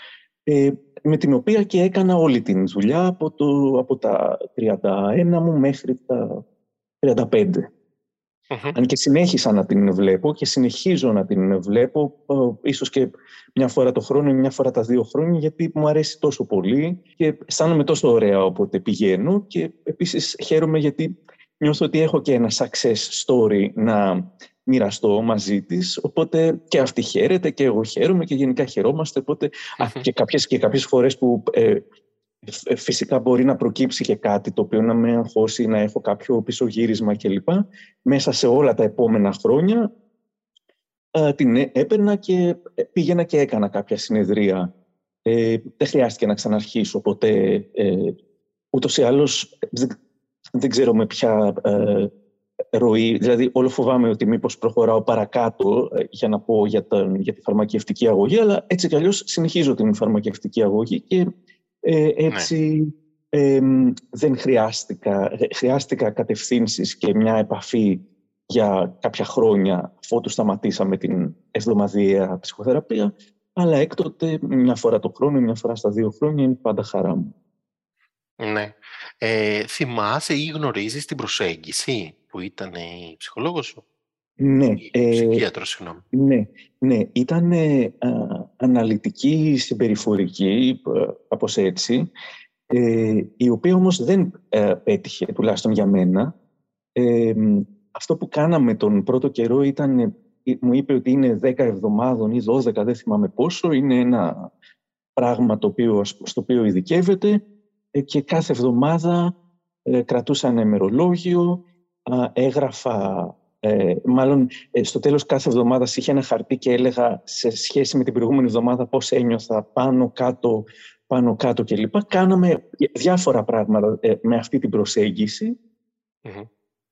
ε, με την οποία και έκανα όλη την δουλειά από, το, από τα 31 μου μέχρι τα 35. Αν και συνέχισα να την βλέπω και συνεχίζω να την βλέπω ίσως και μια φορά το χρόνο ή μια φορά τα δύο χρόνια γιατί μου αρέσει τόσο πολύ και αισθάνομαι τόσο ωραία όποτε πηγαίνω και επίσης χαίρομαι γιατί νιώθω ότι έχω και ένα success story να μοιραστώ μαζί της. Οπότε και αυτή χαίρεται και εγώ χαίρομαι και γενικά χαιρόμαστε. και κάποιες, και κάποιες φορές που ε, ε, φυσικά μπορεί να προκύψει και κάτι το οποίο να με αγχώσει, να έχω κάποιο πισωγύρισμα κλπ. Μέσα σε όλα τα επόμενα χρόνια ε, την έπαιρνα και πήγαινα και έκανα κάποια συνεδρία. Ε, δεν χρειάστηκε να ξαναρχίσω ποτέ. Ε, ούτως ή άλλως δεν, δεν ξέρω με ποια ροή. Δηλαδή, όλο φοβάμαι ότι μήπως προχωράω παρακάτω ε, για να πω για, τα, για τη φαρμακευτική αγωγή, αλλά έτσι κι αλλιώς συνεχίζω την φαρμακευτική αγωγή και ε, έτσι ναι. δεν χρειάστηκα, ε, χρειάστηκα κατευθύνσεις και μια επαφή για κάποια χρόνια αφού σταματήσαμε την εβδομαδιαία ψυχοθεραπεία, αλλά έκτοτε μια φορά το χρόνο, μια φορά στα δύο χρόνια είναι πάντα χαρά μου. Ναι. Ε, θυμάσαι ή γνωρίζεις την προσέγγιση που ήταν η ψυχολόγος σου; Ναι. Η ε, ψυχίατρος, συγγνώμη. Ναι, ναι. Ήταν ε, αναλυτική συμπεριφορική, κάπως έτσι, ε, η οποία όμως δεν ε, πέτυχε, τουλάχιστον για μένα. Ε, αυτό που κάναμε τον πρώτο καιρό ήταν, ε, μου είπε ότι είναι 10 εβδομάδων ή 12, δεν θυμάμαι πόσο, είναι ένα πράγμα το οποίο, στο οποίο ειδικεύεται και κάθε εβδομάδα κρατούσα ένα ημερολόγιο, έγραφα, ε, μάλλον ε, στο τέλος κάθε εβδομάδας είχε ένα χαρτί και έλεγα σε σχέση με την προηγούμενη εβδομάδα πώς ένιωθα πάνω κάτω, πάνω κάτω κλπ. Κάναμε διάφορα πράγματα ε, με αυτή την προσέγγιση. Mm-hmm.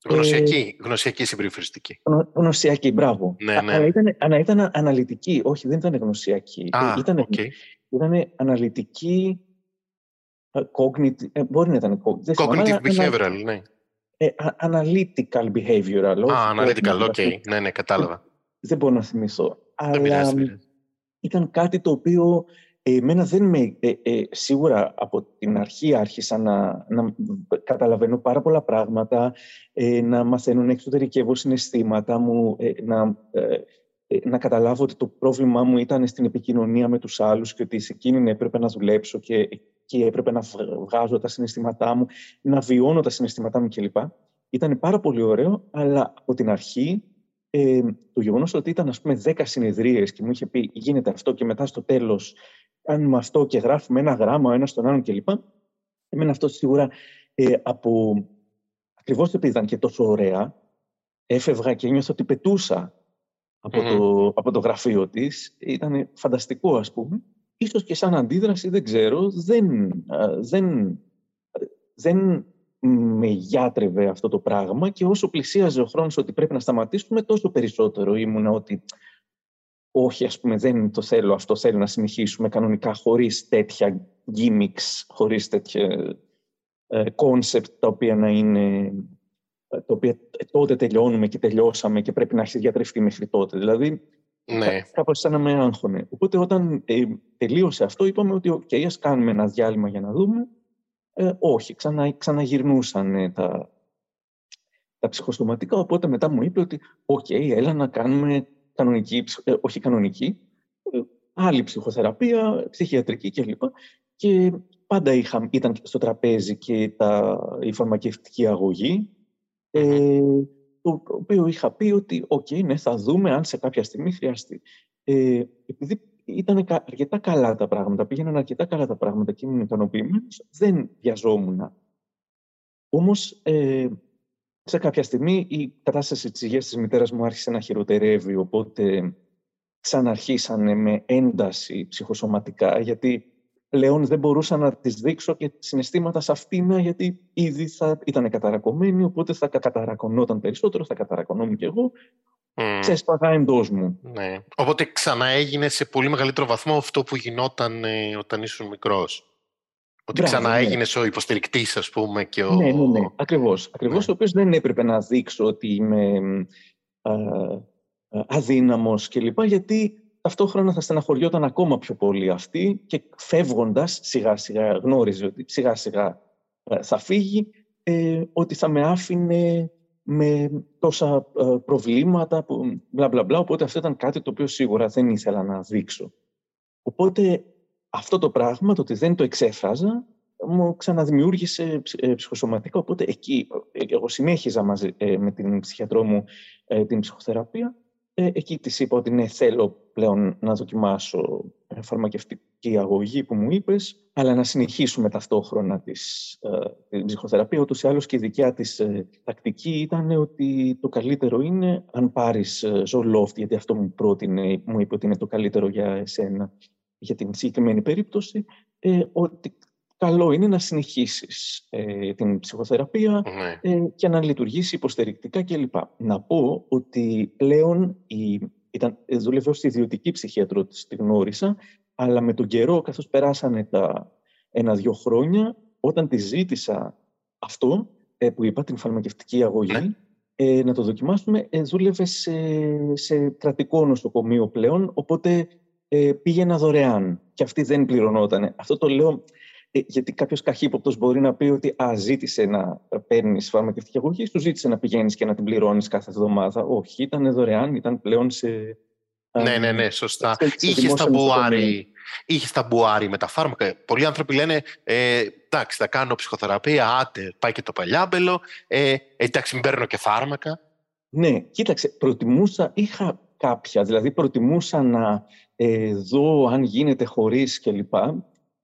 Γνωσιακή, γνωσιακή συμπεριφοριστική. Γνωσιακή, μπράβο. Ναι, ναι. Αλλά ήταν, αλλά ήταν αναλυτική, όχι δεν ήταν γνωσιακή. Ah, ήταν, okay. ήταν αναλυτική cognitive, ε, μπορεί να ήταν cognitive. Cognitive behavioral, ναι. Ε, analytical behavioral. Α, analytical, ok. Okay. Ναι, ναι, κατάλαβα. Δεν μπορώ να θυμηθώ. Αλλά ήταν κάτι το οποίο εμένα δεν με... Ε, ε, σίγουρα από την αρχή άρχισα να, να καταλαβαίνω πάρα πολλά πράγματα, ε, να μαθαίνω να εξωτερικεύω συναισθήματα μου, ε, να, ε, να καταλάβω ότι το πρόβλημά μου ήταν στην επικοινωνία με τους άλλους και ότι σε εκείνη έπρεπε να δουλέψω και, και έπρεπε να βγάζω τα συναισθήματά μου, να βιώνω τα συναισθήματά μου κλπ. Ήταν πάρα πολύ ωραίο, αλλά από την αρχή ε, το γεγονός ότι ήταν ας πούμε 10 συνεδρίες και μου είχε πει γίνεται αυτό και μετά στο τέλος κάνουμε αυτό και γράφουμε ένα γράμμα ο ένας στον άλλον κλπ. Εμένα αυτό σίγουρα ε, από, ακριβώς επειδή ήταν και τόσο ωραία, έφευγα και νιώθω ότι πετούσα από, το, από το γραφείο της. Ήταν φανταστικό ας πούμε. Ίσως και σαν αντίδραση, δεν ξέρω, δεν, δεν, δεν με γιάτρευε αυτό το πράγμα και όσο πλησίαζε ο χρόνος ότι πρέπει να σταματήσουμε, τόσο περισσότερο ήμουνα ότι όχι, ας πούμε, δεν το θέλω αυτό, θέλω να συνεχίσουμε κανονικά χωρίς τέτοια gimmicks, χωρίς τέτοια concept τα οποία να είναι τα οποία τότε τελειώνουμε και τελειώσαμε και πρέπει να έχεις γιατρευτεί μέχρι τότε. Δηλαδή, ναι. κάπως σαν να με άγχωνε. Οπότε όταν ε, τελείωσε αυτό, είπαμε ότι okay, ας κάνουμε ένα διάλειμμα για να δούμε. Ε, όχι, ξανα, ξαναγυρνούσαν τα, τα ψυχοσωματικά, οπότε μετά μου είπε ότι οκ, έλα να κάνουμε κανονική, ε, όχι κανονική, ε, άλλη ψυχοθεραπεία, ψυχιατρική κλπ. Και πάντα είχα, ήταν στο τραπέζι και τα, η φαρμακευτική αγωγή, ε, το οποίο είχα πει ότι «ΟΚ, ναι, θα δούμε αν σε κάποια στιγμή χρειαστεί». Ε, επειδή ήταν αρκετά καλά τα πράγματα, πήγαιναν αρκετά καλά τα πράγματα και ήμουν ικανοποιημένος, δεν βιαζόμουν. Όμως, ε, σε κάποια στιγμή η κατάσταση της υγείας της μητέρας μου άρχισε να χειροτερεύει, οπότε ξαναρχίσανε με ένταση ψυχοσωματικά, γιατί πλέον δεν μπορούσα να τη δείξω και συναισθήματα σε αυτήν, γιατί ήδη θα ήταν καταρακωμένη, οπότε θα καταρακωνόταν περισσότερο, θα καταρακωνόμουν κι εγώ. Mm. Ξέσπαγα εντός μου. Ναι. Οπότε ξανά έγινε σε πολύ μεγαλύτερο βαθμό αυτό που γινόταν ε, όταν ήσουν μικρός. Ότι Μπράβο, ξανά ναι. έγινε ο υποστηρικτής, ας πούμε. Και ο... Ναι, ναι, ναι. Ακριβώς. Ακριβώς, ναι. ο οποίος δεν έπρεπε να δείξω ότι είμαι αδύναμος κλπ. Γιατί ταυτόχρονα θα στεναχωριόταν ακόμα πιο πολύ αυτή και φεύγοντας σιγά σιγά γνώριζε ότι σιγά σιγά ε, θα φύγει, ε, ότι θα με άφηνε με τόσα ε, προβλήματα, που, μπλα μπλα μπλα, οπότε αυτό ήταν κάτι το οποίο σίγουρα δεν ήθελα να δείξω. Οπότε αυτό το πράγμα, το ότι δεν το εξέφραζα, μου ξαναδημιούργησε ε, ψυχοσωματικά, οπότε εκεί εγώ συνέχιζα μαζί με την ψυχιατρό μου την ψυχοθεραπεία ε, εκεί της είπα ότι ναι, θέλω πλέον να δοκιμάσω ε, φαρμακευτική αγωγή που μου είπες, αλλά να συνεχίσουμε ταυτόχρονα της, ε, την ψυχοθεραπεία. Ούτως ή άλλως και η δικιά της ε, τακτική ήταν ότι το καλύτερο είναι αν πάρεις ε, Zoloft, γιατί αυτό μου πρότεινε, μου είπε ότι είναι το καλύτερο για εσένα, για την συγκεκριμένη περίπτωση, ε, ότι καλό είναι να συνεχίσεις ε, την ψυχοθεραπεία ναι. ε, και να λειτουργήσει υποστηρικτικά κλπ. Να πω ότι πλέον η, ήταν, ε, δούλευε ως ιδιωτική ψυχίατρο, της γνώρισα, αλλά με τον καιρό, καθώς περάσανε τα ένα-δυο χρόνια, όταν τη ζήτησα αυτό που είπα, την φαρμακευτική αγωγή, ναι. να το δοκιμάσουμε, δούλευε σε, σε κρατικό νοσοκομείο πλέον, οπότε πήγαινα δωρεάν και αυτή δεν πληρωνόταν. Αυτό το λέω ε, γιατί κάποιος καχύποπτος μπορεί να πει ότι α, ζήτησε να παίρνεις φαρμακευτική αγωγή, σου ζήτησε να πηγαίνεις και να την πληρώνεις κάθε εβδομάδα. Όχι, ήταν δωρεάν, ήταν πλέον σε. Ναι, ναι, ναι, σωστά. Είχες ταμπουάρι, είχες ταμπουάρι με τα φάρμακα. Πολλοί άνθρωποι λένε, ε, εντάξει, θα κάνω ψυχοθεραπεία, άτε, πάει και το παλιάμπελο, ε, εντάξει, μην παίρνω και φάρμακα. Ναι, κοίταξε, προτιμούσα, είχα κάποια, δηλαδή προτιμούσα να ε, δω αν γίνεται χωρίς κλπ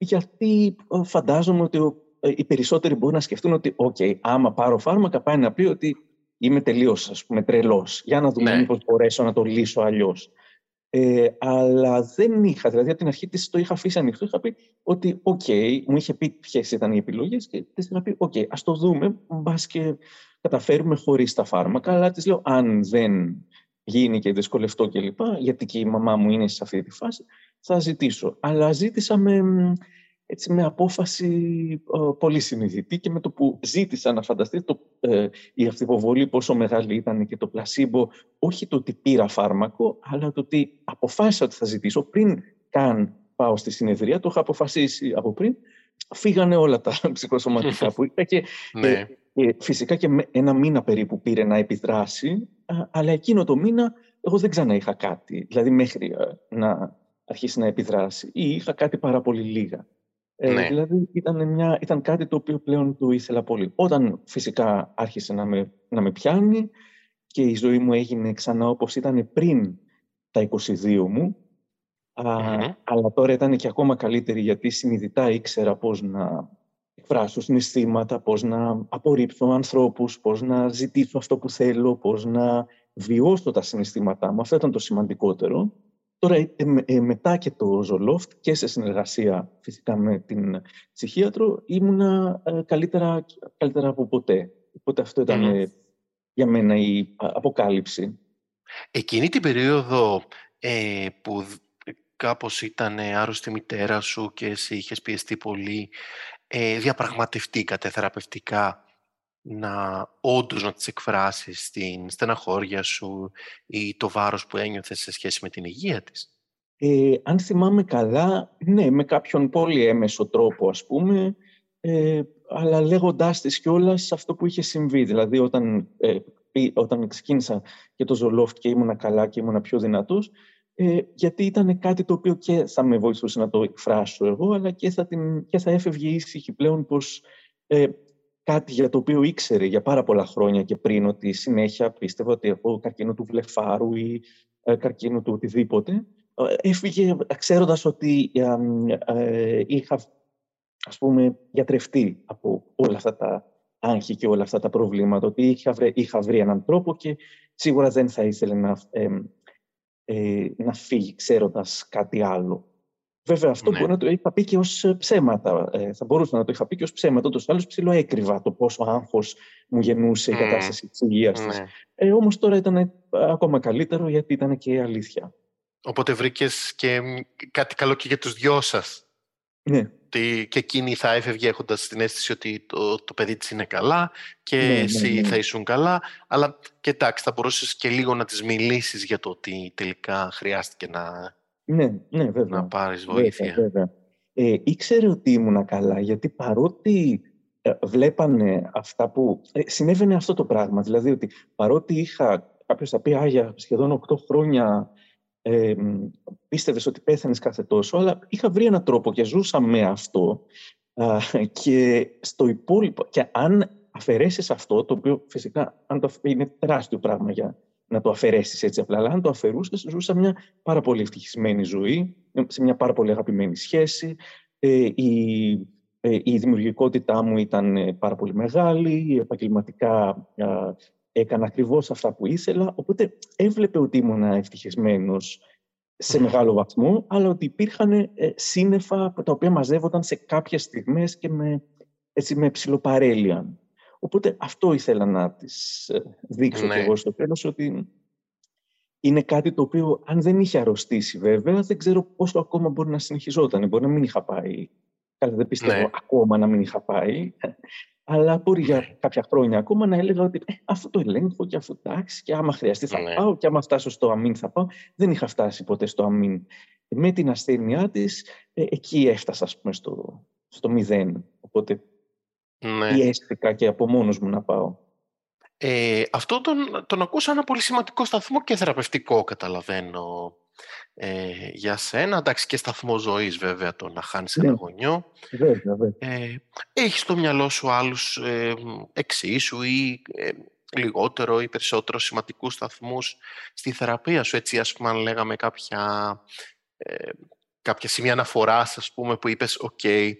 γιατί ε, φαντάζομαι ότι ε, οι περισσότεροι μπορούν να σκεφτούν ότι «ΟΚ, άμα πάρω φάρμακα πάει να πει ότι είμαι τελείως, ας πούμε, τρελός. Για να δούμε ναι. μήπως μπορέσω να το λύσω αλλιώς. Ε, αλλά δεν είχα, δηλαδή από την αρχή της το είχα αφήσει ανοιχτό. Είχα πει ότι «ΟΚ», μου είχε πει ποιες ήταν οι επιλογές και της είχα πει «ΟΚ, ας το δούμε, μπας και καταφέρουμε χωρίς τα φάρμακα». Αλλά της λέω «Αν δεν γίνει και δυσκολευτώ κλπ. Γιατί και η μαμά μου είναι σε αυτή τη φάση, θα ζητήσω. Αλλά ζήτησα με, έτσι με απόφαση πολύ συνειδητή και με το που ζήτησα να φανταστεί το, ε, η αυτοποβολή πόσο μεγάλη ήταν και το πλασίμπο, όχι το ότι πήρα φάρμακο, αλλά το ότι αποφάσισα ότι θα ζητήσω πριν καν πάω στη συνεδρία, το είχα αποφασίσει από πριν, φύγανε όλα τα <laughs> ψυχοσωματικά που είχα και, ναι. Φυσικά και ένα μήνα περίπου πήρε να επιδράσει, αλλά εκείνο το μήνα εγώ δεν ξανά είχα κάτι, δηλαδή μέχρι να αρχίσει να επιδράσει ή είχα κάτι πάρα πολύ λίγα. Ε, ναι. Δηλαδή ήταν, μια, ήταν κάτι το οποίο πλέον το ήθελα πολύ. Όταν φυσικά άρχισε να με, να με πιάνει και η ζωή μου έγινε ξανά όπως ήταν πριν τα 22 μου, αλλά τώρα ήταν και ακόμα καλύτερη γιατί συνειδητά ήξερα πώς να εκφράσω συναισθήματα, πώς να απορρίψω ανθρώπους, πώς να ζητήσω αυτό που θέλω, πώς να βιώσω τα συναισθήματά μου. Αυτό ήταν το σημαντικότερο. Τώρα, ε, ε, μετά και το Ζολόφτ και σε συνεργασία φυσικά με την ψυχίατρο, ήμουνα ε, καλύτερα, καλύτερα από ποτέ. Οπότε αυτό ήταν για μένα η αποκάλυψη. Εκείνη την περίοδο που κάπως ήταν άρρωστη η μητέρα σου και εσύ είχες πιεστεί πολύ, ε, διαπραγματευτήκατε θεραπευτικά να όντως να τις εκφράσεις στην στεναχώρια σου ή το βάρος που ένιωθες σε σχέση με την υγεία της; Ε, αν θυμάμαι καλά, ναι, με κάποιον πολύ έμεσο τρόπο ας πούμε, ε, αλλά λέγοντάς της κιόλας αυτό που είχε συμβεί. Δηλαδή όταν, ε, όταν ξεκίνησα και το Ζολόφτ και ήμουνα καλά και ήμουνα πιο δυνατός, ε, γιατί ήταν κάτι το οποίο και θα με βοηθούσε να το εκφράσω εγώ, αλλά και θα, την, και θα έφευγε ήσυχη πλέον πως ε, κάτι για το οποίο ήξερε για πάρα πολλά χρόνια και πριν ότι συνέχεια πίστευα ότι έχω καρκίνο του βλεφάρου ή ε, καρκίνο του οτιδήποτε. Ε, έφυγε ξέροντας ότι ε, είχα ας πούμε γιατρευτεί από όλα αυτά τα άγχη και όλα αυτά τα προβλήματα, ότι είχα βρει, είχα βρει έναν τρόπο και σίγουρα δεν θα ήθελε να, να φύγει ξέροντας κάτι άλλο. Βέβαια, αυτό ναι. μπορεί να το είχα πει και ως ε, ψέματα. Ε, θα μπορούσα να το είχα πει και ως ψέματα. Ούτως ή άλλως ψηλό έκρυβα το πόσο άγχος μου γεννούσε η κατάσταση της υγείας της. Ναι. Ε, Όμως τώρα ήταν ε, ακόμα καλύτερο γιατί ήταν και η αλήθεια. Οπότε βρήκες και κάτι καλό και για τους δυο σας. Ναι. Ότι και εκείνη θα έφευγε έχοντας την αίσθηση ότι το, το παιδί της είναι καλά και ναι, ναι εσύ ναι, θα ήσουν καλά. Αλλά και εντάξει, θα μπορούσες και λίγο να της μιλήσεις για το ότι τελικά χρειάστηκε να ναι, ναι, βέβαια. Να πάρεις βοήθεια. Βέβαια, βέβαια. Ε, ήξερε ότι ήμουνα καλά, γιατί παρότι ε, βλέπανε αυτά που... Ε, συνέβαινε αυτό το πράγμα, δηλαδή ότι παρότι είχα... Κάποιος θα πει, Άγια, σχεδόν 8 χρόνια ε, πίστευες ότι πέθανες κάθε τόσο, αλλά είχα βρει έναν τρόπο και ζούσα με αυτό και στο υπόλοιπο... Και αν αφαιρέσεις αυτό, το οποίο φυσικά αν το, είναι τεράστιο πράγμα για να το αφαιρέσεις έτσι απλά. Αλλά αν το αφαιρούσες, ζούσα μια πάρα πολύ ευτυχισμένη ζωή, σε μια πάρα πολύ αγαπημένη σχέση. Ε, η, ε, η δημιουργικότητά μου ήταν ε, πάρα πολύ μεγάλη, επαγγελματικά έκανα ακριβώς αυτά που ήθελα, οπότε έβλεπε ότι ήμουν ευτυχισμένος σε μεγάλο βαθμό, αλλά ότι υπήρχαν σύννεφα τα οποία μαζεύονταν σε κάποιες στιγμές και με, έτσι, με ψηλοπαρέλεια. Οπότε αυτό ήθελα να της ε, δείξω ναι. και εγώ στο τέλος, ότι είναι κάτι το οποίο αν δεν είχε αρρωστήσει βέβαια, δεν ξέρω πόσο ακόμα μπορεί να συνεχιζόταν. Μπορεί να μην είχα πάει. Καλά, δεν πιστεύω ναι. ακόμα να μην είχα πάει. Αλλά μπορεί για ναι. κάποια χρόνια ακόμα να έλεγα ότι ε, αυτό το ελέγχω και αυτό εντάξει και άμα χρειαστεί θα ναι. πάω και άμα φτάσω στο αμήν θα πάω. Δεν είχα φτάσει ποτέ στο αμήν. Με την ασθένειά της, ε, εκεί έφτασα ας πούμε, στο, στο μηδέν. Οπότε ναι. πιέστηκα και από μόνος μου να πάω. Ε, αυτό τον, τον ακούσα ένα πολύ σημαντικό σταθμό και θεραπευτικό, καταλαβαίνω, ε, για σένα. Εντάξει, και σταθμό ζωής βέβαια το να χάνεις ναι. ένα γονιό. Βέβαια, βέβαια. Ε, έχεις στο μυαλό σου άλλους ε, εξίσου ή ε, λιγότερο ή περισσότερο σημαντικούς σταθμούς στη θεραπεία σου. Έτσι, ας πούμε, αν λέγαμε κάποια, ε, κάποια σημεία αναφοράς, ας πούμε, που είπες «ΟΚ, ε,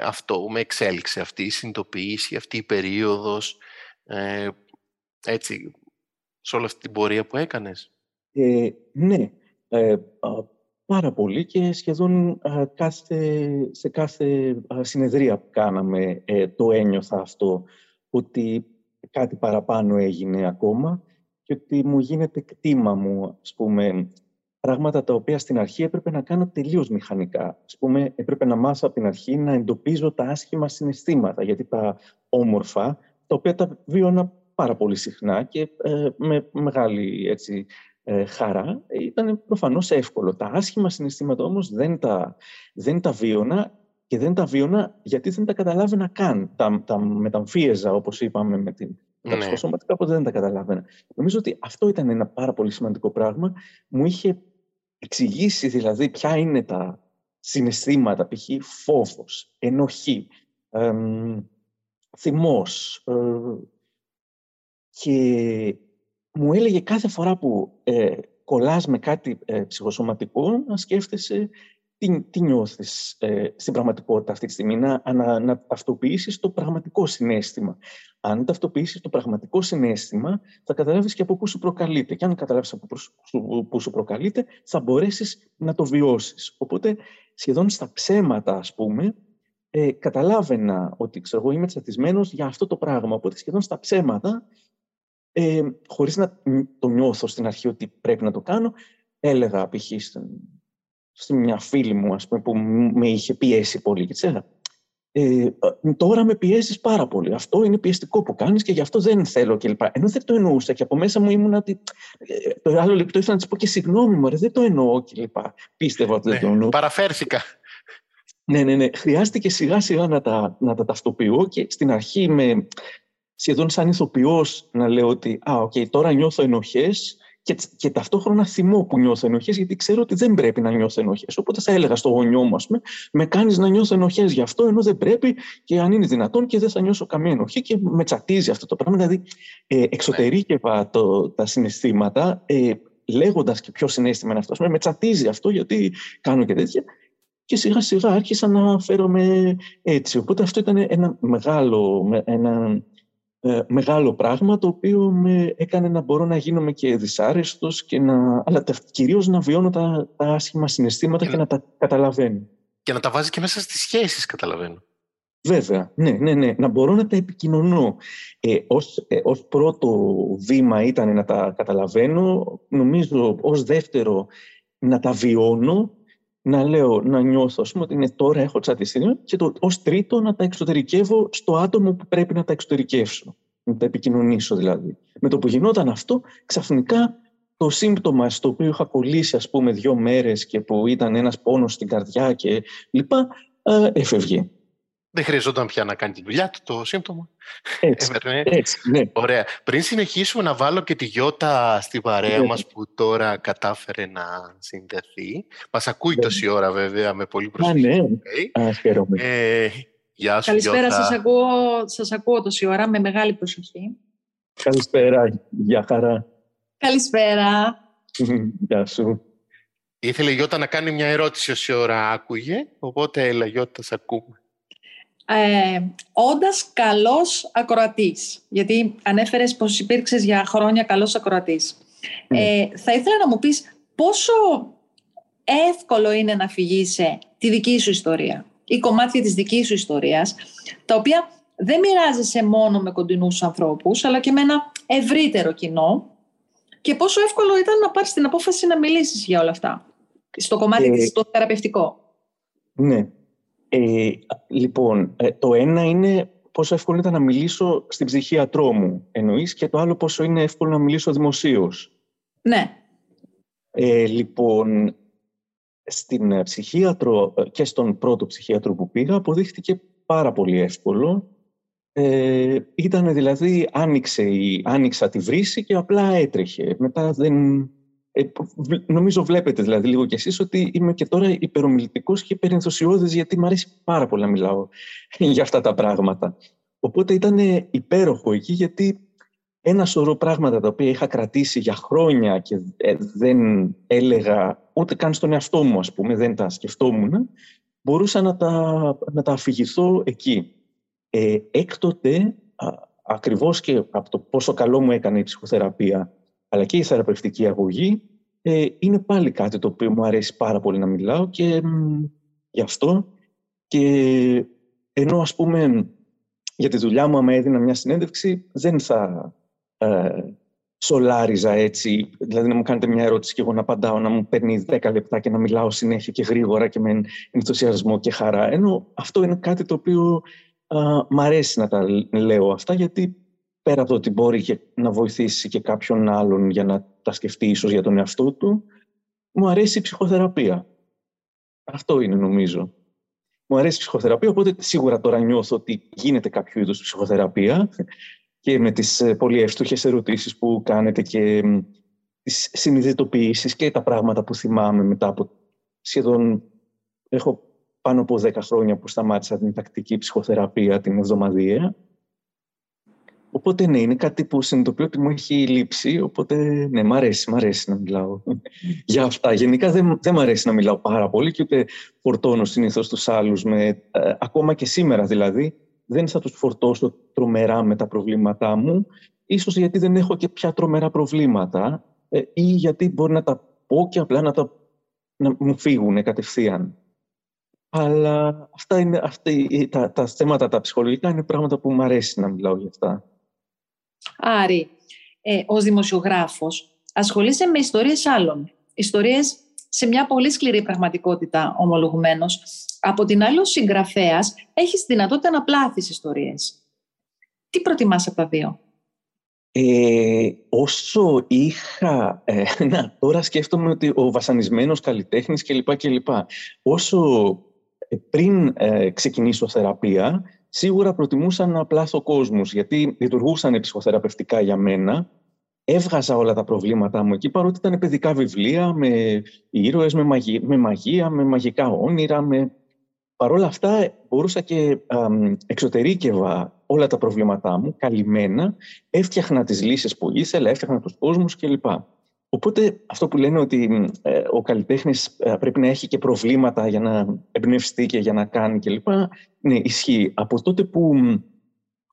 αυτό με εξέλιξε αυτή η συνειδητοποίηση, αυτή η περίοδος, ε, έτσι, σε όλη αυτή την πορεία που έκανες. Ε, ναι, ε, πάρα πολύ και σχεδόν κάθε, σε κάθε συνεδρία που κάναμε το ένιωθα αυτό, ότι κάτι παραπάνω έγινε ακόμα και ότι μου γίνεται κτήμα μου, ας πούμε, πράγματα τα οποία στην αρχή έπρεπε να κάνω τελείως μηχανικά. Ας πούμε, έπρεπε να μάθω από την αρχή να εντοπίζω τα άσχημα συναισθήματα, γιατί τα όμορφα, τα οποία τα βίωνα πάρα πολύ συχνά και ε, με μεγάλη έτσι, ε, χαρά, ήταν προφανώς εύκολο. Τα άσχημα συναισθήματα όμως δεν τα, δεν τα βίωνα και δεν τα βίωνα γιατί δεν τα καταλάβαινα καν. Τα, τα μεταμφίεζα, όπως είπαμε, με την τα ναι. ψυχοσωματικά, οπότε δεν τα καταλάβαινα. Νομίζω ότι αυτό ήταν ένα πάρα πολύ σημαντικό πράγμα. Μου είχε εξηγήσει δηλαδή ποια είναι τα συναισθήματα, π.χ. φόβος, ενοχή, εμ, θυμός. Ε, και μου έλεγε κάθε φορά που ε, κολλάς με κάτι ε, ψυχοσωματικό να σκέφτεσαι τι, τι νιώθεις ε, στην πραγματικότητα αυτή τη στιγμή, να, να, να ταυτοποιήσεις το πραγματικό συνέστημα. Αν ταυτοποιήσεις το πραγματικό συνέστημα, θα καταλάβεις και από πού σου προκαλείται. Και αν καταλάβεις από πού σου προκαλείται, θα μπορέσεις να το βιώσεις. Οπότε, σχεδόν στα ψέματα, ας πούμε, ε, καταλάβαινα ότι ξέρω, εγώ είμαι τσατισμένος για αυτό το πράγμα. Οπότε, σχεδόν στα ψέματα, ε, χωρίς να το νιώθω στην αρχή ότι πρέπει να το κάνω, έλεγα π.χ σε μια φίλη μου, ας πούμε, που με είχε πιέσει πολύ και της ε, τώρα με πιέζεις πάρα πολύ. Αυτό είναι πιεστικό που κάνεις και γι' αυτό δεν θέλω κλπ. Ενώ δεν το εννοούσα και από μέσα μου ήμουν ότι. Ε, το άλλο λεπτό ήθελα να της πω και συγγνώμη μου, δεν το εννοώ κλπ. Πίστευα ότι δεν ναι, το εννοώ. Παραφέρθηκα. Ναι, ναι, ναι. Χρειάστηκε σιγά σιγά να τα, να τα ταυτοποιώ και στην αρχή με σχεδόν σαν ηθοποιός να λέω ότι «Α, οκ, τώρα νιώθω ενοχές, και, και ταυτόχρονα θυμό που νιώθω ενοχές, γιατί ξέρω ότι δεν πρέπει να νιώθω ενοχές. Οπότε θα έλεγα στο γονιό μου, πούμε, με κάνεις να νιώθω ενοχές γι' αυτό, ενώ δεν πρέπει και αν είναι δυνατόν και δεν θα νιώσω καμία ενοχή και με τσατίζει αυτό το πράγμα. Δηλαδή, ε, εξωτερίκευα το, τα συναισθήματα, ε, λέγοντας και ποιο συναίσθημα είναι αυτό. Με τσατίζει αυτό, γιατί κάνω και τέτοια. Και σιγά σιγά άρχισα να φέρομαι έτσι. Οπότε αυτό ήταν ένα μεγάλο, ένα ε, μεγάλο πράγμα το οποίο με έκανε να μπορώ να γίνομαι και δυσάρεστος και να, αλλά κυρίως να βιώνω τα, τα άσχημα συναισθήματα και, και να, τα καταλαβαίνω. Και να τα βάζεις και μέσα στις σχέσεις, καταλαβαίνω. Βέβαια, ναι, ναι, ναι. Να μπορώ να τα επικοινωνώ. Ε, ως, ε, ως πρώτο βήμα ήταν να τα καταλαβαίνω. Νομίζω ως δεύτερο να τα βιώνω να λέω, να νιώθω, ας πούμε, ότι είναι τώρα έχω τσατιστεί και το, ως τρίτο να τα εξωτερικεύω στο άτομο που πρέπει να τα εξωτερικεύσω. Να τα επικοινωνήσω δηλαδή. Με το που γινόταν αυτό, ξαφνικά το σύμπτωμα στο οποίο είχα κολλήσει, ας πούμε, δύο μέρες και που ήταν ένας πόνος στην καρδιά και λοιπά, ε, έφευγε. Δεν χρειαζόταν πια να κάνει τη δουλειά του το σύμπτωμα. Έτσι, έτσι ναι. Ωραία. Πριν συνεχίσουμε να βάλω και τη Γιώτα στη παρέα ναι. μας που τώρα κατάφερε να συνδεθεί. Μας ακούει ναι. τόση ώρα βέβαια με πολύ προσοχή. Α, ναι. Α, χαίρομαι. Ε, γεια σου Καλησπέρα, Γιώτα. σας ακούω, σας ακούω τόση ώρα με μεγάλη προσοχή. Καλησπέρα, γεια χαρά. Καλησπέρα. <laughs> Γεια σου. Ήθελε η Γιώτα να κάνει μια ερώτηση όση ώρα άκουγε, οπότε έλα Γιώτα, σε ακούμε ε, όντας καλός ακροατής, γιατί ανέφερες πως υπήρξες για χρόνια καλός ακροατής. Ναι. Ε, θα ήθελα να μου πεις πόσο εύκολο είναι να φυγήσει τη δική σου ιστορία ή κομμάτια της δικής σου ιστορίας, τα οποία δεν μοιράζεσαι μόνο με κοντινούς ανθρώπους, αλλά και με ένα ευρύτερο κοινό και πόσο εύκολο ήταν να πάρεις την απόφαση να μιλήσεις για όλα αυτά, στο κομμάτι ε, της, το θεραπευτικό. Ναι, ε, λοιπόν, ε, το ένα είναι πόσο εύκολο ήταν να μιλήσω στην ψυχίατρό μου, εννοείς, και το άλλο πόσο είναι εύκολο να μιλήσω δημοσίως. Ναι. Ε, λοιπόν, στην ψυχίατρο και στον πρώτο ψυχίατρο που πήγα αποδείχτηκε πάρα πολύ εύκολο. Ε, ήταν δηλαδή, άνοιξε η, άνοιξα τη βρύση και απλά έτρεχε. Μετά δεν, ε, νομίζω βλέπετε δηλαδή λίγο κι εσείς ότι είμαι και τώρα υπερομιλητικός και υπερενθουσιώδης γιατί μου αρέσει πάρα πολύ να μιλάω <laughs> για αυτά τα πράγματα. Οπότε ήταν υπέροχο εκεί γιατί ένα σωρό πράγματα τα οποία είχα κρατήσει για χρόνια και ε, δεν έλεγα ούτε καν στον εαυτό μου ας πούμε, δεν τα σκεφτόμουν, μπορούσα να τα, να τα αφηγηθώ εκεί. Ε, έκτοτε, α, ακριβώς και από το πόσο καλό μου έκανε η ψυχοθεραπεία αλλά και η θεραπευτική αγωγή ε, είναι πάλι κάτι το οποίο μου αρέσει πάρα πολύ να μιλάω και γι' αυτό και ενώ ας πούμε για τη δουλειά μου άμα έδινα μια συνέντευξη δεν θα, ε, σολάριζα έτσι, δηλαδή να μου κάνετε μια ερώτηση και εγώ να απαντάω, να μου παίρνει 10 λεπτά και να μιλάω συνέχεια και γρήγορα και με ενθουσιασμό και χαρά. Ενώ αυτό είναι κάτι το οποίο α, μ' αρέσει να τα λέω αυτά, γιατί πέρα από το ότι μπορεί και να βοηθήσει και κάποιον άλλον για να τα σκεφτεί ίσως για τον εαυτό του, μου αρέσει η ψυχοθεραπεία. Αυτό είναι νομίζω. Μου αρέσει η ψυχοθεραπεία, οπότε σίγουρα τώρα νιώθω ότι γίνεται κάποιο είδους ψυχοθεραπεία και με τις ε, πολύ εύστοχες ερωτήσεις που κάνετε και τις συνειδητοποιήσεις και τα πράγματα που θυμάμαι μετά από σχεδόν έχω πάνω από 10 χρόνια που σταμάτησα την τακτική ψυχοθεραπεία την εβδομαδία. Οπότε ναι, είναι κάτι που συνειδητοποιώ ότι μου έχει λείψει, οπότε ναι, μ' αρέσει, μ' αρέσει να μιλάω <laughs> για αυτά. Γενικά δεν, δεν μ' αρέσει να μιλάω πάρα πολύ και ούτε φορτώνω συνήθως τους άλλους, με, ε, ακόμα και σήμερα δηλαδή, δεν θα τους φορτώσω τρομερά με τα προβλήματά μου, ίσως γιατί δεν έχω και πια τρομερά προβλήματα ε, ή γιατί μπορεί να τα πω και απλά να, τα, να μου φύγουν κατευθείαν. Αλλά αυτά είναι, αυτά, τα, τα θέματα τα ψυχολογικά είναι πράγματα που μου αρέσει να μιλάω για αυτά. Άρη, ε, ως δημοσιογράφος ασχολείσαι με ιστορίες άλλων. Ιστορίες σε μια πολύ σκληρή πραγματικότητα ομολογουμένως. Από την άλλη, ο συγγραφέας έχεις δυνατότητα να πλάθεις ιστορίες. Τι προτιμάς από τα δύο; Ε, όσο είχα... Ε, <laughs> να, τώρα σκέφτομαι ότι ο βασανισμένος καλλιτέχνης κλπ. κλπ. Όσο ε, πριν ε, ξεκινήσω θεραπεία, σίγουρα προτιμούσα να πλάθω κόσμους, γιατί λειτουργούσαν ψυχοθεραπευτικά για μένα έβγαζα όλα τα προβλήματά μου εκεί, παρότι ήταν παιδικά βιβλία με ήρωες, με, μαγεία, με, μαγεία, με μαγικά όνειρα. Με... Παρ' όλα αυτά μπορούσα και α, εξωτερήκευα όλα τα προβλήματά μου, καλυμμένα, έφτιαχνα τις λύσεις που ήθελα, έφτιαχνα τους κόσμους κλπ. Οπότε αυτό που λένε ότι ε, ο καλλιτέχνης ε, πρέπει να έχει και προβλήματα για να εμπνευστεί και για να κάνει κλπ. Ναι, ισχύει. Από τότε που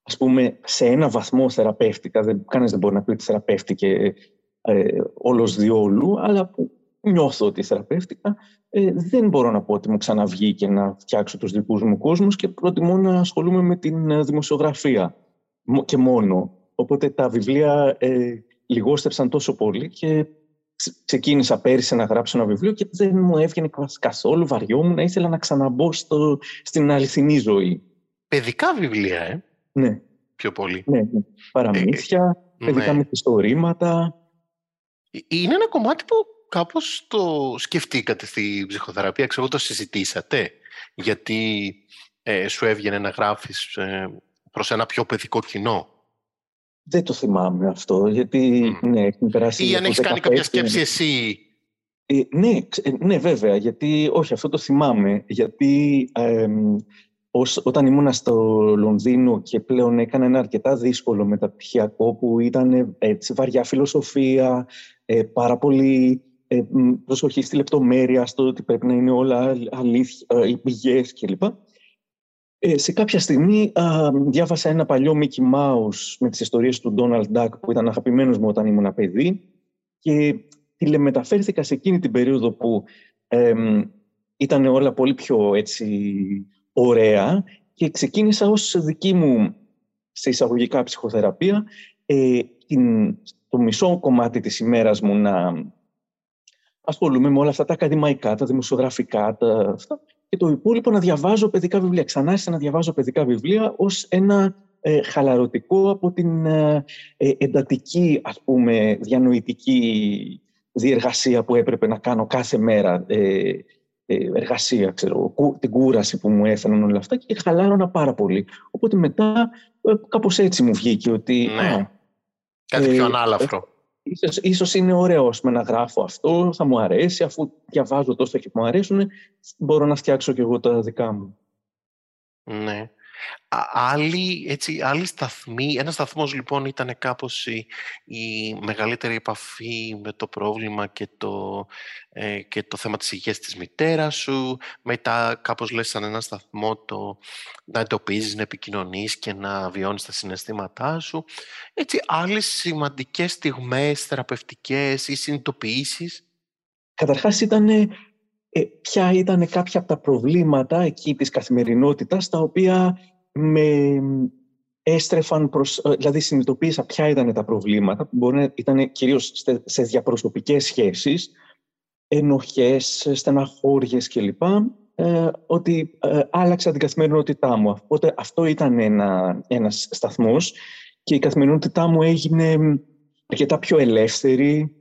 ας πούμε, σε ένα βαθμό θεραπεύτηκα. Δεν, κανένας δεν μπορεί να πει ότι θεραπεύτηκε ε, όλος διόλου, αλλά που νιώθω ότι θεραπεύτηκα, ε, δεν μπορώ να πω ότι μου ξαναβγεί και να φτιάξω τους δικούς μου κόσμους και προτιμώ να ασχολούμαι με την ε, δημοσιογραφία και μόνο. Οπότε τα βιβλία ε, λιγόστευσαν τόσο πολύ και ξεκίνησα πέρυσι να γράψω ένα βιβλίο και δεν μου έβγαινε καθόλου, βαριόμουν, ήθελα να ξαναμπω στο, στην αληθινή ζωή. Παιδικά βιβλία, ε. Ναι. Πιο πολύ. Ναι, ναι. Παραμύθια, ε, παιδικά ναι. μυθιστορήματα. Ε, είναι ένα κομμάτι που κάπως το σκεφτήκατε στη ψυχοθεραπεία, ξέρω το συζητήσατε, γιατί ε, σου έβγαινε να γράφεις ε, προς ένα πιο παιδικό κοινό. Δεν το θυμάμαι αυτό, γιατί ναι, έχουν περάσει... Ή αν έχεις κάνει κάποια σκέψη εσύ. Ε, ναι, ναι, βέβαια, γιατί όχι, αυτό το θυμάμαι, γιατί ως, όταν ήμουνα στο Λονδίνο και πλέον έκανα ένα αρκετά δύσκολο μεταπτυχιακό που ήταν έτσι, βαριά φιλοσοφία, ε, πάρα πολύ ε, προσοχή στη λεπτομέρεια, στο ότι πρέπει να είναι όλα αλήθεια, ε, πηγές κλπ. Ε, σε κάποια στιγμή α, διάβασα ένα παλιό Mickey Mouse με τις ιστορίες του Donald Duck που ήταν αγαπημένος μου όταν ήμουν παιδί και τηλεμεταφέρθηκα σε εκείνη την περίοδο που ε, ήταν όλα πολύ πιο έτσι ωραία και ξεκίνησα ως δική μου σε εισαγωγικά ψυχοθεραπεία ε, την, το μισό κομμάτι της ημέρας μου να ασχολούμαι με όλα αυτά τα ακαδημαϊκά, τα δημοσιογραφικά, τα, αυτά, και το υπόλοιπο να διαβάζω παιδικά βιβλία. Ξανά να διαβάζω παιδικά βιβλία ως ένα ε, χαλαρωτικό από την ε, ε, εντατική, ας πούμε, διανοητική διεργασία που έπρεπε να κάνω κάθε μέρα ε, ε, εργασία, ξέρω, την κούραση που μου έφεραν όλα αυτά και χαλάρωνα πάρα πολύ. Οπότε μετά ε, κάπως έτσι μου βγήκε ότι... Ναι. Κάτι πιο ε, ανάλαφρο. Ίσως, ίσως είναι ωραίος με να γράφω αυτό, θα μου αρέσει, αφού διαβάζω τόσο και μου αρέσουν, μπορώ να φτιάξω και εγώ τα δικά μου. Ναι άλλη, έτσι, άλλη σταθμή, ένας σταθμός λοιπόν ήταν κάπως η, μεγαλύτερη επαφή με το πρόβλημα και το, ε, και το θέμα της υγείας της μητέρας σου. Μετά κάπως λες σαν ένα σταθμό το να εντοπίζεις, να επικοινωνείς και να βιώνεις τα συναισθήματά σου. Έτσι, άλλες σημαντικές στιγμές θεραπευτικές ή συνειδητοποιήσεις. Καταρχάς ήταν ε, ποια ήταν κάποια από τα προβλήματα εκεί της καθημερινότητας τα οποία με έστρεφαν προς, ε, δηλαδή συνειδητοποίησα ποια ήταν τα προβλήματα, που μπορεί να ήταν κυρίως σε διαπροσωπικές σχέσεις, ενοχές, στεναχώριες κλπ. Ε, ότι ε, άλλαξα την καθημερινότητά μου. Οπότε αυτό ήταν ένα, ένας σταθμός και η καθημερινότητά μου έγινε αρκετά πιο ελεύθερη,